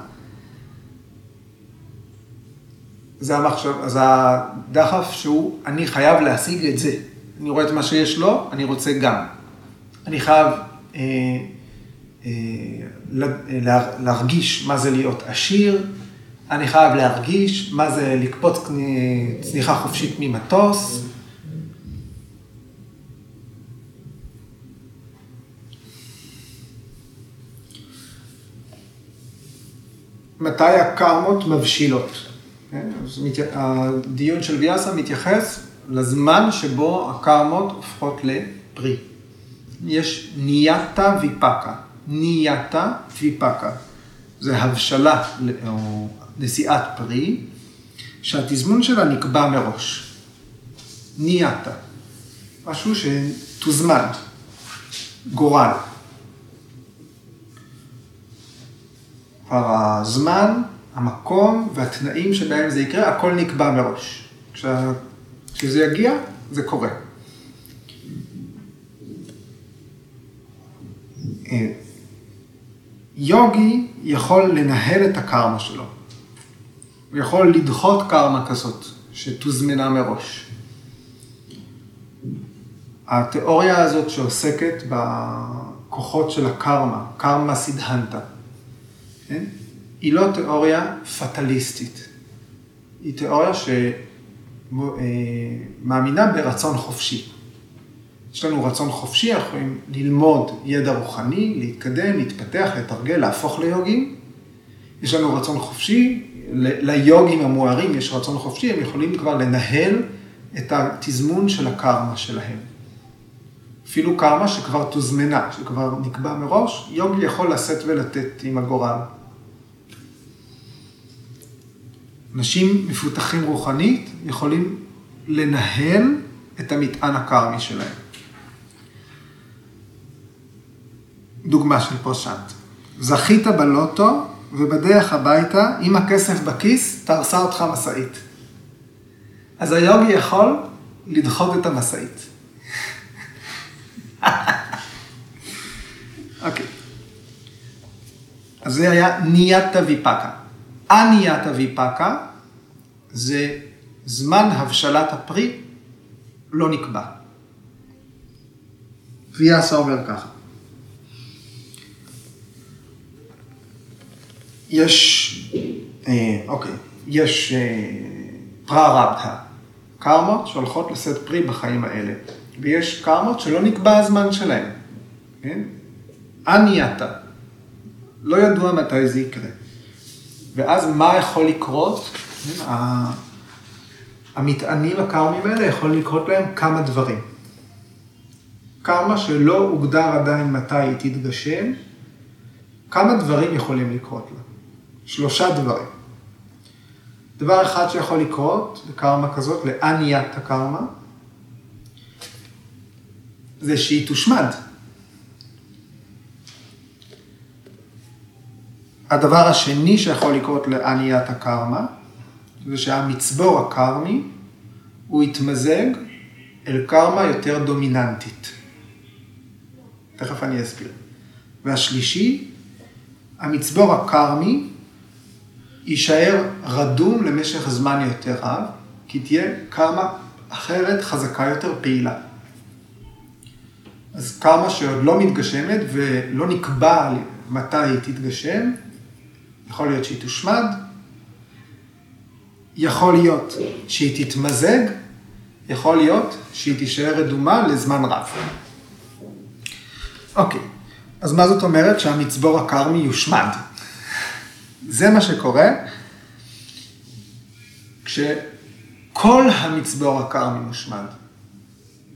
זה המחשב, זה הדחף שהוא, אני חייב להשיג את זה. אני רואה את מה שיש לו, אני רוצה גם. אני חייב אה, אה, לה, להרגיש מה זה להיות עשיר, אני חייב להרגיש מה זה לקפוץ צניחה חופשית ממטוס. מתי הקרמות מבשילות? כן? הדיון של ויאסה מתייחס לזמן שבו הקרמות הופכות לפרי. יש נייתה ויפקה. נייתה ויפקה. זה הבשלה או נשיאת פרי, שהתזמון שלה נקבע מראש. נייתה. משהו שתוזמן. גורל. כבר הזמן המקום והתנאים שבהם זה יקרה, הכל נקבע מראש. כשזה יגיע, זה קורה. אה, יוגי יכול לנהל את הקרמה שלו. הוא יכול לדחות קרמה כזאת, שתוזמנה מראש. התיאוריה הזאת שעוסקת בכוחות של הקרמה, קרמה סידהנטה, כן? היא לא תיאוריה פטליסטית. היא תיאוריה שמאמינה ברצון חופשי. יש לנו רצון חופשי, אנחנו יכולים ללמוד ידע רוחני, להתקדם, להתפתח, לתרגל, להפוך ליוגים. יש לנו רצון חופשי, ליוגים המוארים יש רצון חופשי, הם יכולים כבר לנהל את התזמון של הקרמה שלהם. אפילו קרמה שכבר תוזמנה, שכבר נקבע מראש, יוגי יכול לשאת ולתת עם הגורל. אנשים מפותחים רוחנית יכולים לנהל את המטען הקרמי שלהם. דוגמה של פרשנט. זכית בלוטו ובדרך הביתה, עם הכסף בכיס, תהרסה אותך משאית. אז היוגי יכול לדחות את המשאית. <laughs> אוקיי. אז זה היה נייתה ויפקה. עניית אביפקה זה זמן הבשלת הפרי לא נקבע. ויאסה אומר ככה. יש, אה, אוקיי, יש אה, פררבדה, קרמות שהולכות לשאת פרי בחיים האלה, ויש קרמות שלא נקבע הזמן שלהן, כן? ענייתה, לא ידוע מתי זה יקרה. ואז מה יכול לקרות? המטענים הקרמים האלה יכול לקרות להם כמה דברים. קרמה שלא הוגדר עדיין מתי היא תתגשם, כמה דברים יכולים לקרות לה. שלושה דברים. דבר אחד שיכול לקרות לקרמה כזאת, לעניית הקרמה, זה שהיא תושמד. הדבר השני שיכול לקרות לעניית הקרמה, זה שהמצבור הקרמי, הוא יתמזג אל קרמה יותר דומיננטית. תכף אני אסביר. והשלישי, המצבור הקרמי יישאר רדום למשך זמן יותר רב, כי תהיה קרמה אחרת חזקה יותר פעילה. אז קרמה שעוד לא מתגשמת ולא נקבע מתי היא תתגשם, יכול להיות שהיא תושמד, יכול להיות שהיא תתמזג, יכול להיות שהיא תישאר רדומה לזמן רב. אוקיי, אז מה זאת אומרת שהמצבור הקרמי יושמד? זה מה שקורה כשכל המצבור הקרמי מושמד.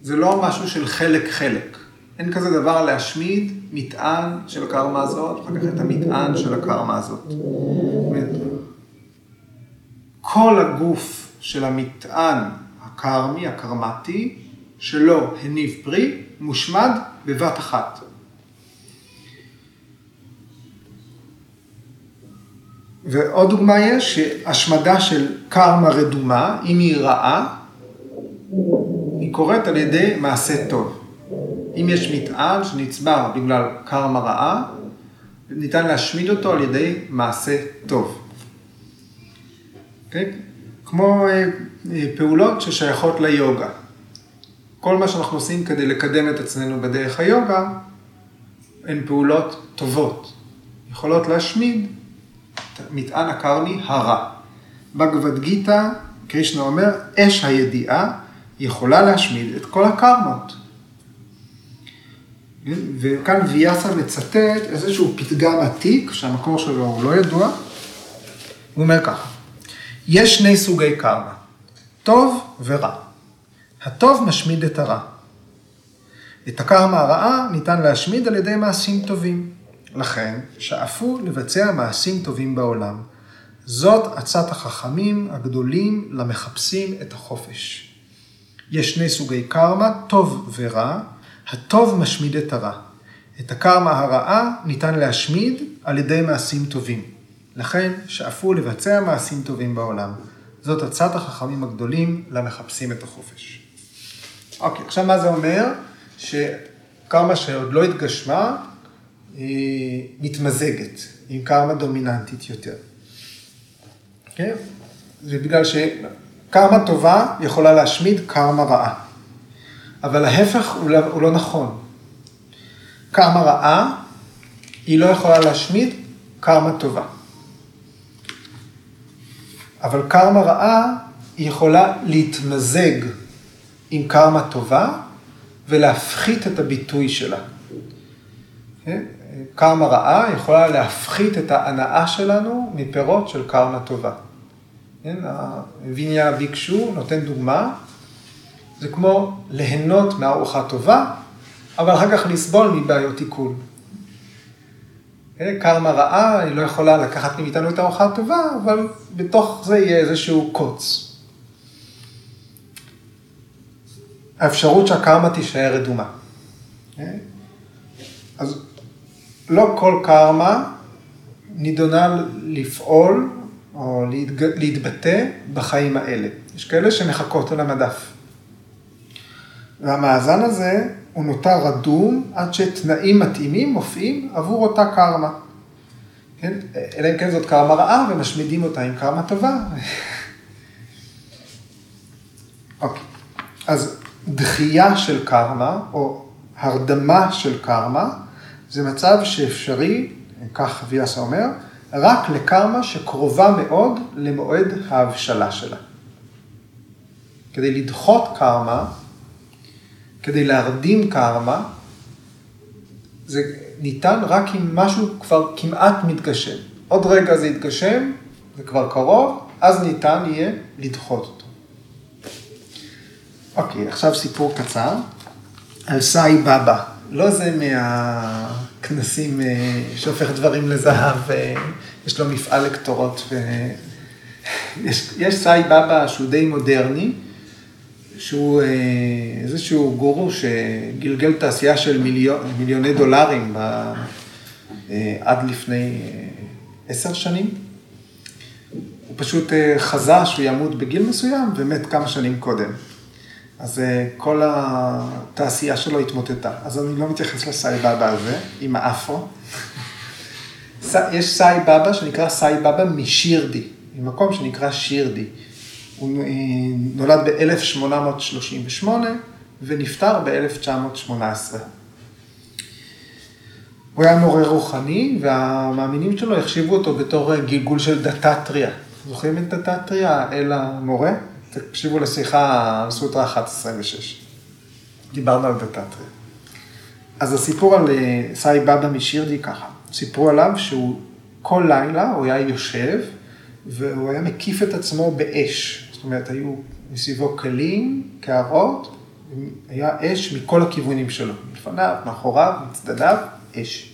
זה לא משהו של חלק-חלק. אין כזה דבר להשמיד מטען של הקרמה הזאת, אחר כך את המטען של הקרמה הזאת. כל הגוף של המטען הקרמי, הקרמטי, שלא הניב פרי, מושמד בבת אחת. ועוד דוגמה יש, שהשמדה של קרמה רדומה, אם היא רעה, היא קורית על ידי מעשה טוב. אם יש מטען שנצבר בגלל קרמה רעה, ניתן להשמיד אותו על ידי מעשה טוב. Okay? אוקיי? כמו אה, אה, פעולות ששייכות ליוגה. כל מה שאנחנו עושים כדי לקדם את עצמנו בדרך היוגה, הן פעולות טובות. יכולות להשמיד את מטען הקרמי הרע. בגבד גיתא, קרישנה אומר, אש הידיעה יכולה להשמיד את כל הקרמות. וכאן ויאסה מצטט איזשהו פתגם עתיק, שהמקור שלו הוא לא ידוע, הוא אומר ככה, יש שני סוגי קרמה, טוב ורע. הטוב משמיד את הרע. את הקרמה הרעה ניתן להשמיד על ידי מעשים טובים. לכן, שאפו לבצע מעשים טובים בעולם. זאת עצת החכמים הגדולים למחפשים את החופש. יש שני סוגי קרמה, טוב ורע, הטוב משמיד את הרע. את הקרמה הרעה ניתן להשמיד על ידי מעשים טובים. לכן שאפו לבצע מעשים טובים בעולם. זאת עצת החכמים הגדולים למחפשים את החופש. אוקיי, עכשיו מה זה אומר? שקרמה שעוד לא התגשמה, היא מתמזגת עם קרמה דומיננטית יותר. כן? זה בגלל שקרמה טובה יכולה להשמיד קרמה רעה. אבל ההפך הוא לא, הוא לא נכון. קרמה רעה, היא לא יכולה להשמיד קרמה טובה. אבל קרמה רעה, היא יכולה להתמזג עם קרמה טובה ולהפחית את הביטוי שלה. כן? קרמה רעה יכולה להפחית את ההנאה שלנו מפירות של קרמה טובה. כן? הוויניה ביקשו נותן דוגמה זה כמו ליהנות מארוחה טובה, אבל אחר כך לסבול מבעיות עיכול. קרמה רעה, היא לא יכולה לקחת מאיתנו את הארוחה הטובה, אבל בתוך זה יהיה איזשהו קוץ. האפשרות שהקרמה תישאר רדומה. אז לא כל קרמה נידונה לפעול או להתבטא בחיים האלה. יש כאלה שמחכות על המדף. והמאזן הזה הוא נותר רדום עד שתנאים מתאימים מופיעים עבור אותה קרמה. כן? אלא אם כן זאת קרמה רעה ומשמידים אותה עם קרמה טובה. <laughs> אוקיי, אז דחייה של קרמה, או הרדמה של קרמה, זה מצב שאפשרי, כך ויאסה אומר, רק לקרמה שקרובה מאוד למועד ההבשלה שלה. כדי לדחות קרמה, כדי להרדים קרמה, זה ניתן רק אם משהו כבר כמעט מתגשם. עוד רגע זה יתגשם, זה כבר קרוב, אז ניתן יהיה לדחות אותו. אוקיי, עכשיו סיפור קצר על סאי בבא. לא זה כנסים, אה, שהופך דברים לזהב, יש לו מפעל לקטורות. ויש יש סאי בבא שהוא די מודרני, שהוא אה, איזשהו גורו שגלגל תעשייה של מיליון, מיליוני דולרים ב, אה, עד לפני עשר שנים. הוא פשוט חזה שהוא ימות בגיל מסוים ומת כמה שנים קודם. אז כל התעשייה שלו התמוטטה. אז אני לא מתייחס לסאי בבא הזה, עם האפרו. <laughs> יש סאי בבא שנקרא סאי בבא משירדי, ממקום שנקרא שירדי. הוא נולד ב-1838 ונפטר ב-1918. הוא היה מורה רוחני, והמאמינים שלו החשיבו אותו בתור גלגול של דתתריה. זוכרים את דתתריה, אל המורה? תקשיבו לשיחה על סוטרה 1126. דיברנו על דתתריה. אז הסיפור על אה, סאי בבא משירדי ככה. סיפרו עליו שהוא כל לילה הוא היה יושב והוא היה מקיף את עצמו באש. זאת אומרת, היו מסביבו כלים, קערות, היה אש מכל הכיוונים שלו. מלפניו, מאחוריו, מצדדיו, אש.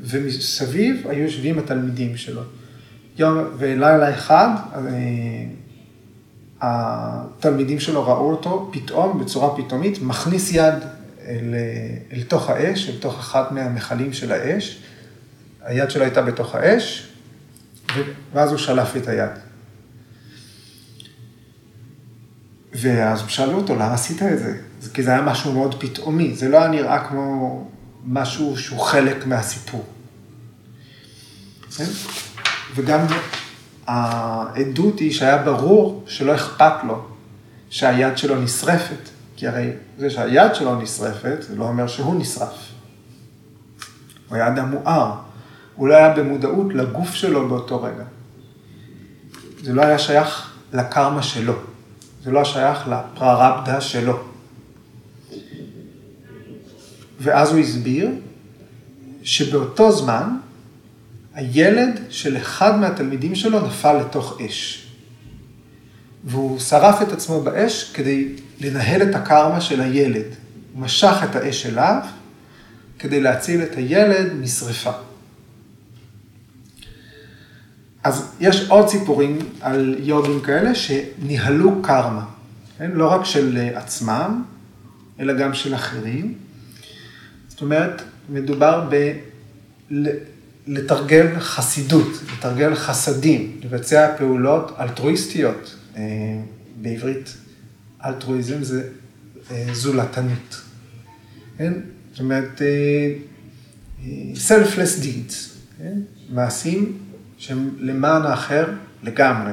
ומסביב היו יושבים התלמידים שלו. יום ולילה אחד, אה, התלמידים שלו ראו אותו פתאום, בצורה פתאומית, מכניס יד אל, אל תוך האש, אל תוך אחד מהמכלים של האש. היד שלו הייתה בתוך האש, ואז הוא שלף את היד. ואז שאלו אותו, למה עשית את זה? כי זה היה משהו מאוד פתאומי, זה לא היה נראה כמו משהו שהוא חלק מהסיפור. כן? וגם העדות היא שהיה ברור שלא אכפת לו שהיד שלו נשרפת, כי הרי זה שהיד שלו נשרפת, זה לא אומר שהוא נשרף. הוא היה אדם מואר, הוא לא היה במודעות לגוף שלו באותו רגע. זה לא היה שייך לקרמה שלו, זה לא שייך לפררבדה שלו. ואז הוא הסביר שבאותו זמן הילד של אחד מהתלמידים שלו נפל לתוך אש. והוא שרף את עצמו באש כדי לנהל את הקרמה של הילד. הוא משך את האש אליו כדי להציל את הילד משרפה. אז יש עוד סיפורים על יוגים כאלה שניהלו קרמה, כן? לא רק של עצמם, אלא גם של אחרים. זאת אומרת, מדובר ב... לתרגל חסידות, לתרגל חסדים, לבצע פעולות אלטרואיסטיות. אה, בעברית אלטרואיזם זה אה, זולתנות. כן? זאת אומרת, אה, selfless deeds, כן? מעשים שהם למען האחר לגמרי.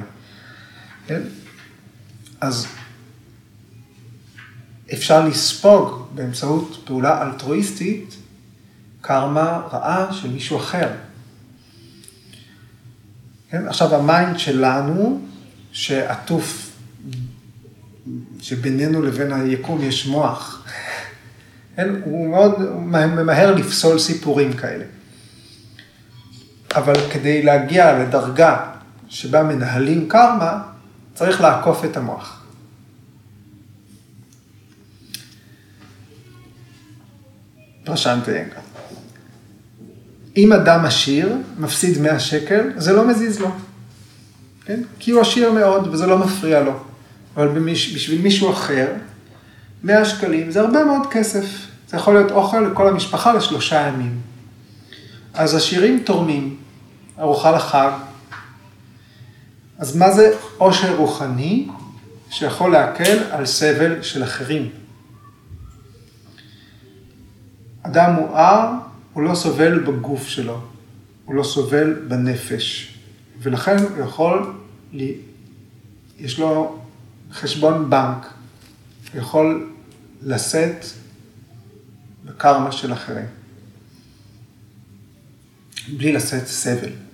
כן? אז אפשר לספוג באמצעות פעולה אלטרואיסטית קרמה רעה של מישהו אחר. כן? עכשיו ה mind שלנו, שעטוף, שבינינו לבין היקום יש מוח, <laughs> כן? הוא מאוד ממהר לפסול סיפורים כאלה. אבל כדי להגיע לדרגה שבה מנהלים קרמה, צריך לעקוף את המוח. פרשנט איינגר. אם אדם עשיר, מפסיד 100 שקל, זה לא מזיז לו. כן? כי הוא עשיר מאוד וזה לא מפריע לו. אבל במיש, בשביל מישהו אחר, 100 שקלים זה הרבה מאוד כסף. זה יכול להיות אוכל לכל המשפחה לשלושה ימים. אז עשירים תורמים, ארוחה לחג. אז מה זה עושר רוחני שיכול להקל על סבל של אחרים? אדם מואר, הוא לא סובל בגוף שלו, הוא לא סובל בנפש, ולכן הוא יכול, יש לו חשבון בנק, הוא יכול לשאת בקרמה של אחרים, בלי לשאת סבל.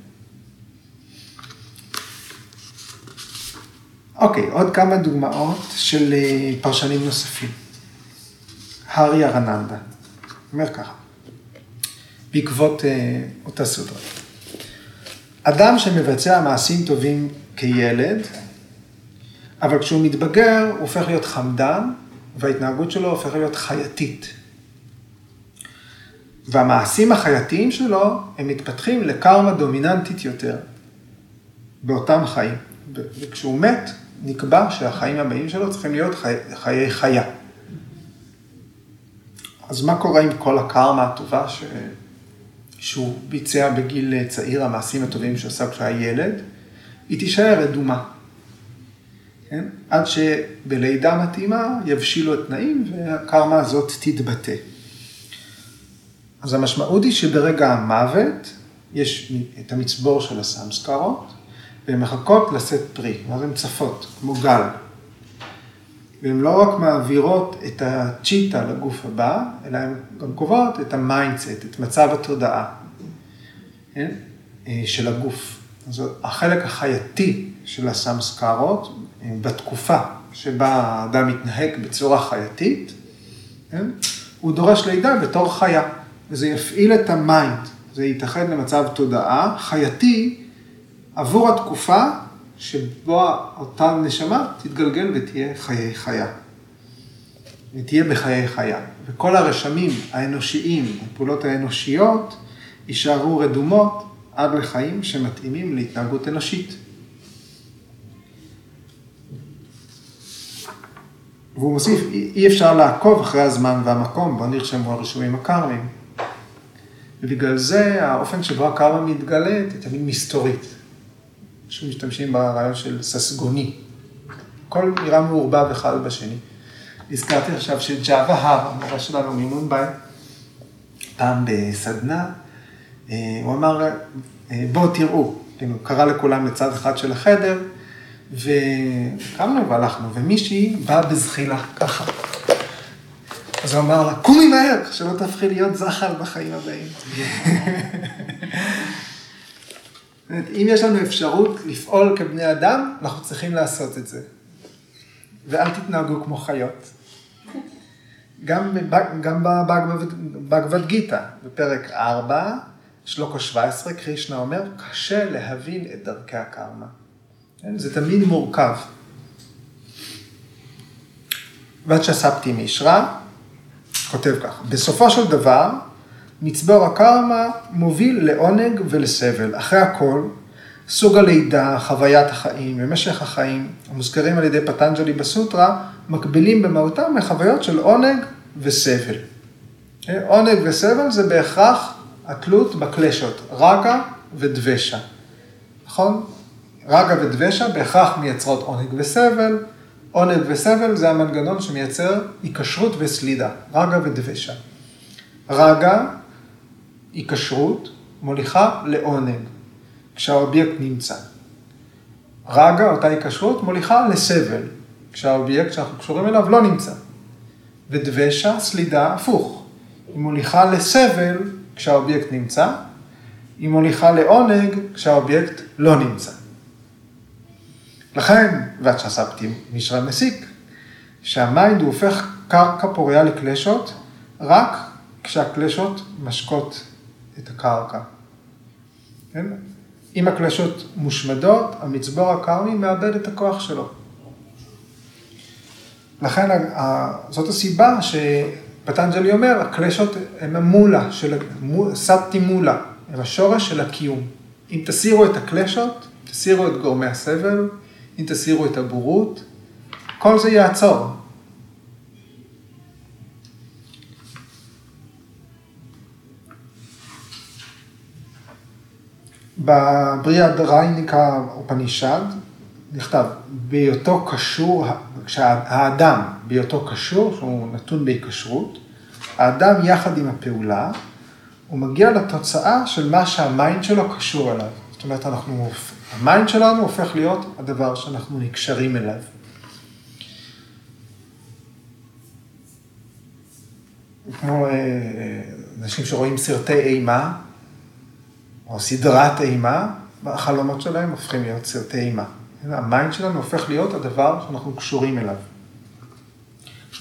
אוקיי, עוד כמה דוגמאות של אה, פרשנים נוספים. הארי ארננדה, אומר ככה, בעקבות אה, אותה סודרה. אדם שמבצע מעשים טובים כילד, אבל כשהוא מתבגר הוא הופך להיות חמדן, וההתנהגות שלו הופכת להיות חייתית. והמעשים החייתיים שלו, הם מתפתחים לקרמה דומיננטית יותר באותם חיים. וכשהוא מת, נקבע שהחיים הבאים שלו צריכים להיות חי, חיי חיה. אז מה קורה עם כל הקרמה הטובה ש... שהוא ביצע בגיל צעיר, המעשים הטובים שעשה כשהיה ילד? היא תישאר רדומה. כן? עד שבלידה מתאימה יבשילו התנאים והקרמה הזאת תתבטא. אז המשמעות היא שברגע המוות יש את המצבור של הסמסקרות, והן מחכות לשאת פרי, ואז הן צפות, כמו גל. והן לא רק מעבירות את הצ'יטה לגוף הבא, אלא הן גם קובעות את ה mindset, את מצב התודעה כן? אה, של הגוף. אז החלק החייתי של הסמסקרות, אה, בתקופה שבה האדם מתנהג בצורה חייתית, כן? הוא דורש לידה בתור חיה, וזה יפעיל את ה mind, זה ייתכן למצב תודעה חייתי עבור התקופה שבו אותה נשמה תתגלגל ותהיה חיי חיה. ותהיה בחיי חיה. וכל הרשמים האנושיים, הפעולות האנושיות, יישארו רדומות עד לחיים שמתאימים להתנהגות אנושית. והוא מוסיף, אי אפשר לעקוב אחרי הזמן והמקום, בו נרשמו הרשומים הקרמים. ובגלל זה האופן שבו הקרמה מתגלית היא תמיד מסתורית. שמשתמשים ברעיון של ססגוני. הכל נראה מעורבב אחד בשני. הזכרתי עכשיו שג'אווה הר, המורה שלנו ממונביי, פעם בסדנה, אה, הוא אמר, אה, בואו תראו, הוא קרא לכולם לצד אחד של החדר, וקמנו והלכנו, ומישהי באה בזחילה, ככה. אז הוא אמר לה, קומי מהר, שלא תהפכי להיות זכר בחיים הבאים. <laughs> אם יש לנו אפשרות לפעול כבני אדם, אנחנו צריכים לעשות את זה. ואל תתנהגו כמו חיות. גם, גם בבגבד גיתא, בפרק 4, שלוקו 17, קרישנה אומר, קשה להבין את דרכי הקרמה. כן? זה תמיד מורכב. ועד שסבתי מישרא, כותב כך, בסופו של דבר, מצבור הקרמה מוביל לעונג ולסבל. אחרי הכל, סוג הלידה, חוויית החיים ומשך החיים, המוזכרים על ידי פטנג'לי בסוטרה, מקבילים במהותם לחוויות של עונג וסבל. עונג וסבל זה בהכרח התלות בקלשות, רגה ודבשה. נכון? רגה ודבשה בהכרח מייצרות עונג וסבל. עונג וסבל זה המנגנון שמייצר היקשרות וסלידה, רגה ודבשה. רגה היקשרות מוליכה לעונג, כשהאובייקט נמצא. רגע, אותה היקשרות, מוליכה לסבל, כשהאובייקט שאנחנו קשורים אליו לא נמצא. ודבשה, סלידה, הפוך. היא מוליכה לסבל כשהאובייקט נמצא, היא מוליכה לעונג כשהאובייקט לא נמצא. לכן, ואצ'ספטי מישרא מסיק, שה mind הוא הופך קרקע פוריה לקלשות רק כשהקלשות משקות את הקרקע. כן? אם הקלשות מושמדות, המצבור הקרמי מאבד את הכוח שלו. לכן זאת הסיבה שפטנג'לי אומר, הקלשות הם המולה, של, סבתי מולה, הם השורש של הקיום. אם תסירו את הקלשות, תסירו את גורמי הסבל, אם תסירו את הבורות, כל זה יעצור. בבריאה דרייניקה אופנישד נכתב, בהיותו קשור, כשהאדם בהיותו קשור, שהוא נתון בהיקשרות, האדם יחד עם הפעולה, הוא מגיע לתוצאה של מה שה mind שלו קשור אליו. זאת אומרת, אנחנו, ה mind שלנו הופך להיות הדבר שאנחנו נקשרים אליו. כמו אה, אה, אנשים שרואים סרטי אימה, או סדרת אימה, החלומות שלהם הופכים להיות סרטי אימה. ה mind שלנו הופך להיות הדבר שאנחנו קשורים אליו.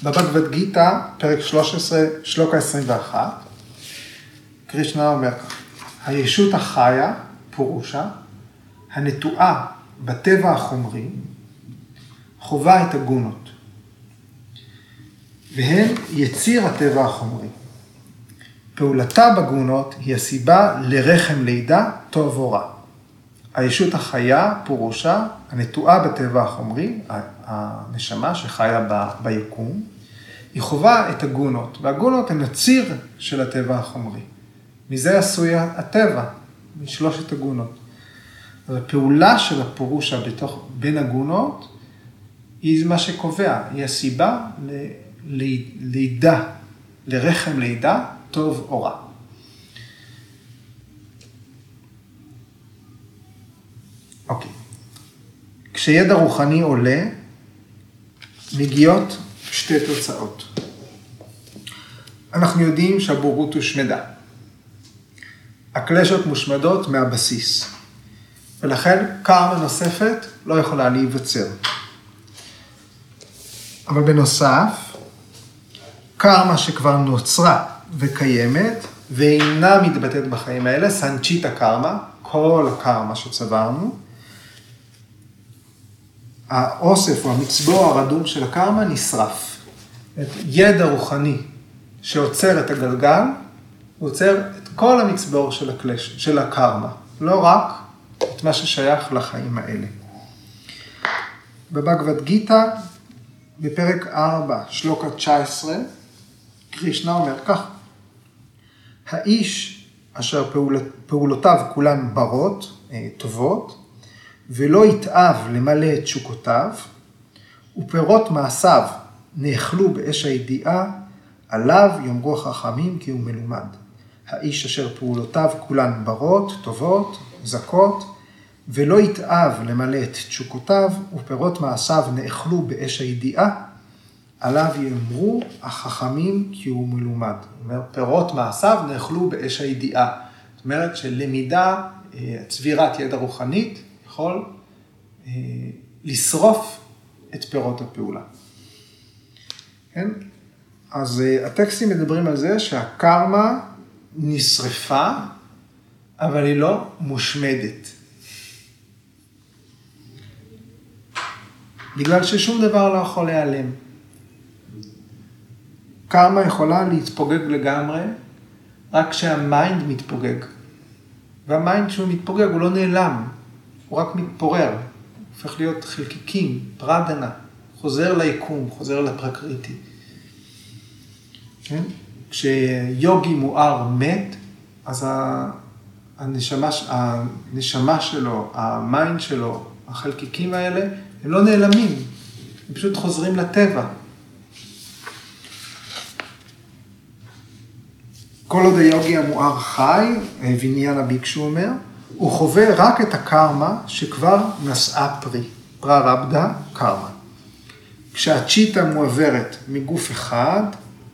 בבגבד גיתא, פרק 13, שלוקה 21, קרישנה אומר הישות החיה, פורושה, הנטועה בטבע החומרי, חווה את הגונות, והן יציר הטבע החומרי. פעולתה בגונות היא הסיבה לרחם לידה טוב או רע. הישות החיה, פורושה, הנטועה בטבע החומרי, הנשמה שחיה ב, ביקום, היא חווה את הגונות, והגונות הן הציר של הטבע החומרי. מזה עשוי הטבע, משלושת הגונות. אז הפעולה של הפורושה בתוך, בין הגונות, היא מה שקובע, היא הסיבה ללידה, לרחם לידה, טוב או רע. אוקיי. כשידע רוחני עולה, מגיעות שתי תוצאות. אנחנו יודעים שהבורות הושמדה. הקלשות מושמדות מהבסיס, ולכן קרמה נוספת לא יכולה להיווצר. אבל בנוסף, קרמה שכבר נוצרה וקיימת, ואינה מתבטאת בחיים האלה, סנצ'יטה קרמה, כל הקרמה שצברנו, האוסף או המצבור הרדום של הקרמה נשרף. ידע רוחני שעוצר את הגלגל, הוא עוצר את כל המצבור של, הקלש, של הקרמה, לא רק את מה ששייך לחיים האלה. בבגבד גיתא, בפרק 4, שלוקה 19, קרישנה אומר כך, האיש אשר פעול, פעולותיו כולן ברות, אה, טובות, ולא יתאב למלא את תשוקותיו, ופירות מעשיו נאכלו באש הידיעה, עליו יאמרו החכמים כי הוא מלומד. האיש אשר פעולותיו כולן ברות, טובות, זכות, ולא יתאב למלא את תשוקותיו, ופירות מעשיו נאכלו באש הידיעה, עליו יאמרו החכמים כי הוא מלומד. זאת אומרת, פירות מעשיו נאכלו באש הידיעה. זאת אומרת שלמידה, אה, צבירת ידע רוחנית, יכול אה, לשרוף את פירות הפעולה. כן? אז אה, הטקסטים מדברים על זה שהקרמה נשרפה, אבל היא לא מושמדת. בגלל ששום דבר לא יכול להיעלם. קרמה יכולה להתפוגג לגמרי, רק כשה mind מתפוגג. וה mind כשהוא מתפוגג הוא לא נעלם, הוא רק מתפורר, הופך להיות חלקיקים, פרדנה, חוזר ליקום, חוזר לפרקריטי. כן? כשיוגי מואר מת, אז הנשמה, הנשמה שלו, ה mind שלו, החלקיקים האלה, הם לא נעלמים, הם פשוט חוזרים לטבע. כל עוד היוגי המואר חי, ויניאנה בהיקשו אומר, הוא חווה רק את הקרמה שכבר נשאה פרי, פרארבדה קרמה. כשהצ'יטה מועברת מגוף אחד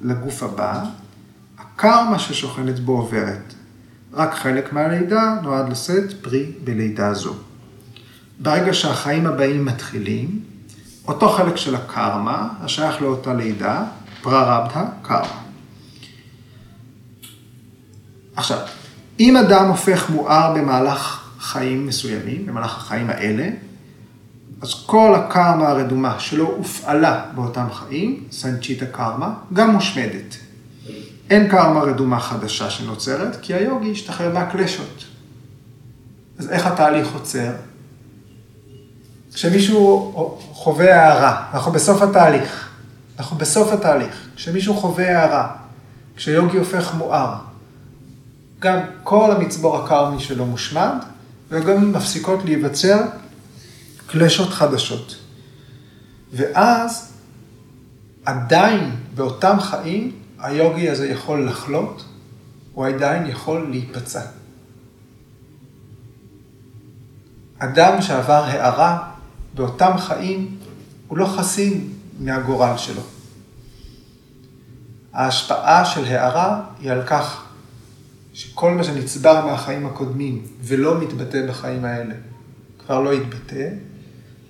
לגוף הבא, הקרמה ששוכנת בו עוברת. רק חלק מהלידה נועד לשאת פרי בלידה זו. ברגע שהחיים הבאים מתחילים, אותו חלק של הקרמה, השייך לאותה לידה, פרה-רבדה קרמה. עכשיו, אם אדם הופך מואר במהלך חיים מסוימים, במהלך החיים האלה, אז כל הקרמה הרדומה שלא הופעלה באותם חיים, סנצ'יטה קרמה, גם מושמדת. אין קרמה רדומה חדשה שנוצרת, כי היוגי השתחרר מהקלשות. אז איך התהליך עוצר? כשמישהו חווה הערה, אנחנו בסוף התהליך, אנחנו בסוף התהליך, כשמישהו חווה הערה, כשיוגי הופך מואר, גם כל המצבור הקרמי שלו מושמד, וגם מפסיקות להיווצר קלשות חדשות. ואז עדיין באותם חיים היוגי הזה יכול לחלות, הוא עדיין יכול להיפצע. אדם שעבר הערה באותם חיים, הוא לא חסין מהגורל שלו. ההשפעה של הערה היא על כך שכל מה שנצבר מהחיים הקודמים ולא מתבטא בחיים האלה, כבר לא יתבטא.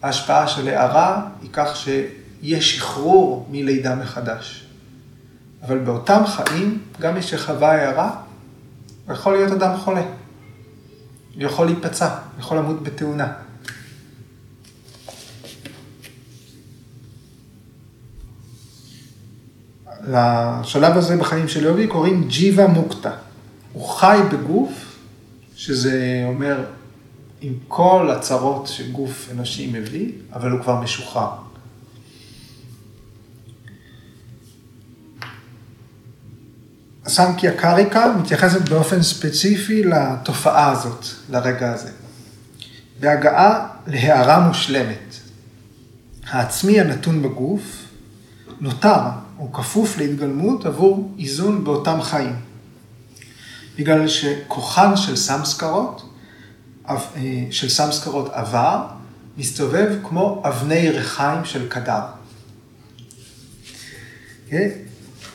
ההשפעה של הערה היא כך שיהיה שחרור מלידה מחדש. אבל באותם חיים, גם מי שחווה הערה, הוא יכול להיות אדם חולה. הוא יכול להיפצע, הוא יכול למות בתאונה. לשלב הזה בחיים של יוגי קוראים ג'יבה מוקטה. הוא חי בגוף, שזה אומר עם כל הצרות שגוף אנושי מביא, אבל הוא כבר משוחרר. סנקיה קריקה מתייחסת באופן ספציפי לתופעה הזאת, לרגע הזה. בהגעה להערה מושלמת. העצמי הנתון בגוף נותר, הוא כפוף להתגלמות עבור איזון באותם חיים. בגלל שכוחן של סמסקרות, אה, של סמסקרות עבר, מסתובב כמו אבני ריחיים של קדר. Okay? אוקיי?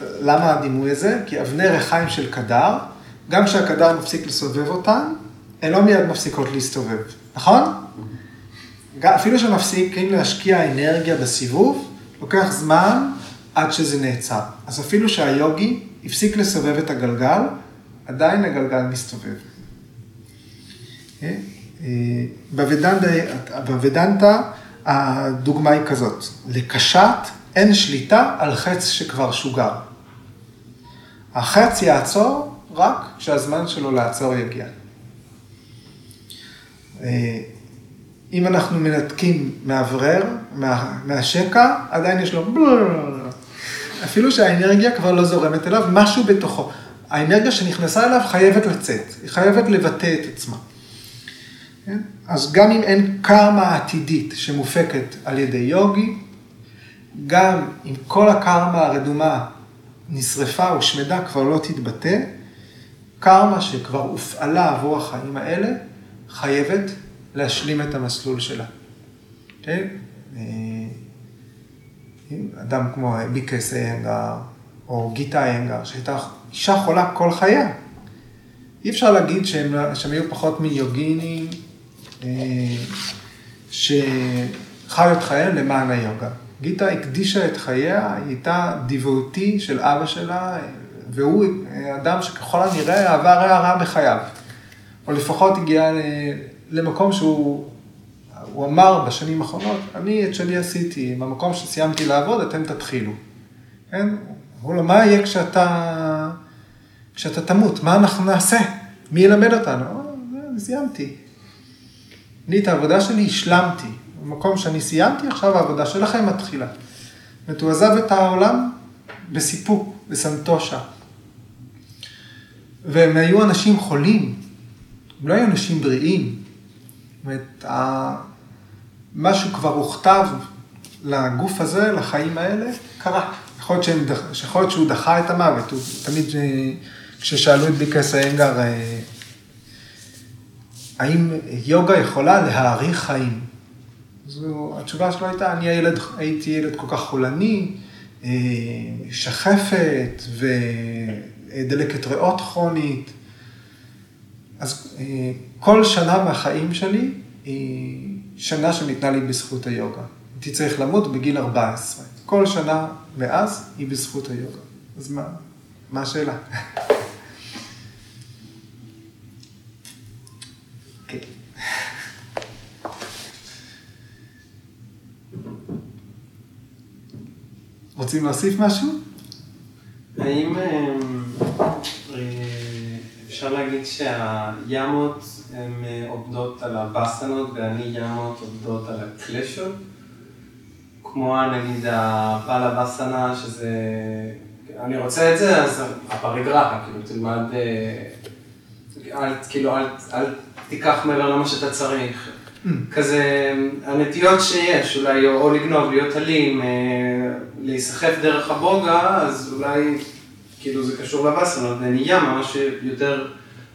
למה הדימוי הזה? כי אבני ריחיים של קדר, גם כשהקדר מפסיק לסובב אותן, הן לא מיד מפסיקות להסתובב, נכון? אפילו שמפסיקים להשקיע אנרגיה בסיבוב, לוקח זמן עד שזה נעצר. אז אפילו שהיוגי הפסיק לסובב את הגלגל, עדיין הגלגל מסתובב. אה, בוודנטה הדוגמה היא כזאת, לקשת אין שליטה על חץ שכבר שוגר. החץ יעצור רק כשהזמן שלו לעצור יגיע. אה, אם אנחנו מנתקים מאוורר, מה, מהשקע, עדיין יש לו אפילו שהאנרגיה כבר לא זורמת אליו, משהו בתוכו. האנרגיה שנכנסה אליו חייבת לצאת, היא חייבת לבטא את עצמה. כן? אז גם אם אין קרמה עתידית שמופקת על ידי יוגי, גם אם כל הקרמה הרדומה נשרפה, הושמדה, כבר לא תתבטא, קרמה שכבר הופעלה עבור החיים האלה, חייבת להשלים את המסלול שלה. כן? אה, אדם כמו ביקס איינגר, או גיטה איינגר, שהייתה אישה חולה כל חייה. אי אפשר להגיד שהם, שהם היו פחות מיוגינים, אה, שחיו את חייהם למען היוגה. גיטה הקדישה את חייה, היא הייתה דיווטי של אבא שלה, והוא אדם שככל הנראה עבר רע בחייו. או לפחות הגיע למקום שהוא הוא אמר בשנים האחרונות, אני את שלי עשיתי, במקום שסיימתי לעבוד, אתם תתחילו. כן? אמרו לו, מה יהיה כשאתה, כשאתה תמות? מה אנחנו נעשה? מי ילמד אותנו? אני סיימתי. אני את העבודה שלי השלמתי. במקום שאני סיימתי, עכשיו העבודה שלכם מתחילה. זאת הוא עזב את העולם בסיפוק, בסנטושה. והם היו אנשים חולים, הם לא היו אנשים בריאים. זאת אומרת, משהו כבר הוכתב לגוף הזה, לחיים האלה, קרה. יכול להיות, שהוא דחה את המוות, הוא תמיד, כששאלו את ביקס האנגר, אה, האם יוגה יכולה להאריך חיים? זו, התשובה שלו הייתה, אני הילד, הייתי ילד כל כך חולני, אה, שחפת ודלקת ריאות כרונית. אז אה, כל שנה מהחיים שלי היא שנה שניתנה לי בזכות היוגה. הייתי צריך למות בגיל 14. כל שנה מאז היא בזכות היוגה. אז מה, מה השאלה? כן. רוצים להוסיף משהו? האם אה, אפשר להגיד שהימות הן אה, עובדות על הבאסנות ואני ימות עובדות על הקלשות. כמו נגיד הפאלה באסנה, שזה... אני רוצה את זה, אז הפריגרפה, כאילו תלמד... אה, אל, כאילו, אל, אל תיקח מעבר למה שאתה צריך. Mm. כזה, הנטיות שיש, אולי או לגנוב, להיות אלים, אה, להיסחף דרך הבוגה, אז אולי, כאילו זה קשור לבאסנות, נהיה ממש יותר...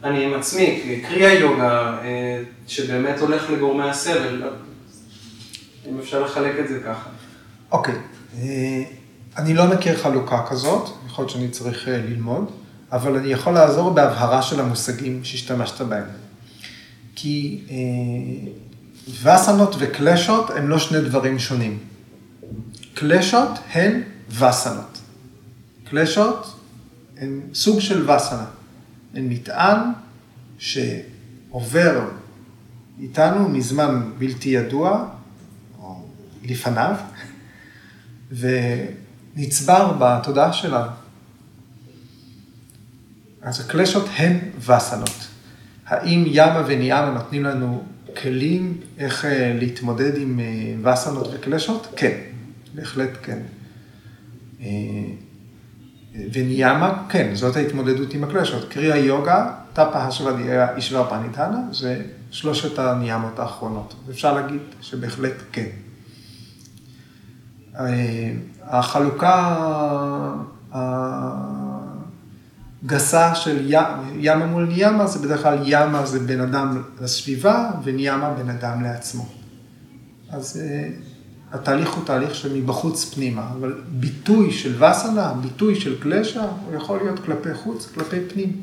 אני עם עצמי, קריאה יוגה, אה, שבאמת הולך לגורמי הסבל, אם אפשר לחלק את זה ככה. אוקיי, אה, אני לא מכיר חלוקה כזאת, יכול להיות שאני צריך אה, ללמוד, אבל אני יכול לעזור בהבהרה של המושגים שהשתמשת בהם. כי וסנות וקלשות הם לא שני דברים שונים. קלשות הן וסנות. קלשות הן סוג של וסנה. הן מטען שעובר איתנו מזמן בלתי ידוע, או לפניו, נצבר בתודעה שלנו. אז הקלשות הן וסנות. האם ימה וניאמה נותנים לנו כלים איך אה, להתמודד עם אה, וסנות וקלשות? כן, בהחלט כן. אה, וניאמה, כן, זאת ההתמודדות עם הקלשות. קריאה יוגה, טאפה השוודיה אישבר פניתנה, זה שלושת הניאמות האחרונות. אפשר להגיד שבהחלט כן. החלוקה הגסה של ימה מול ניאמה, זה בדרך כלל ימה זה בן אדם לסביבה, וניאמה בן אדם לעצמו. אז התהליך הוא תהליך שמבחוץ פנימה, אבל ביטוי של וסנה, ביטוי של קלשה, הוא יכול להיות כלפי חוץ, כלפי פנים.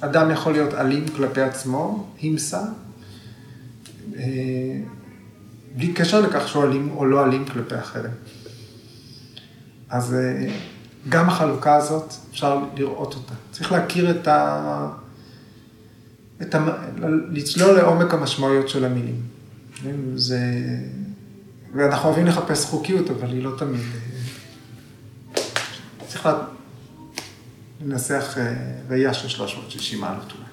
אדם יכול להיות אלים כלפי עצמו, הימסה, אה, בלי קשר לכך שהוא אלים או לא אלים כלפי אחרים. אז אה, גם החלוקה הזאת, אפשר לראות אותה. צריך להכיר את ה... את ה... לצלול לעומק המשמעויות של המילים. זה... ואנחנו אוהבים לחפש חוקיות, אבל היא לא תמיד... אה, צריך לנסח אה, ראייה של 360 מעלות אולי.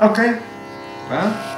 אוקיי, מה?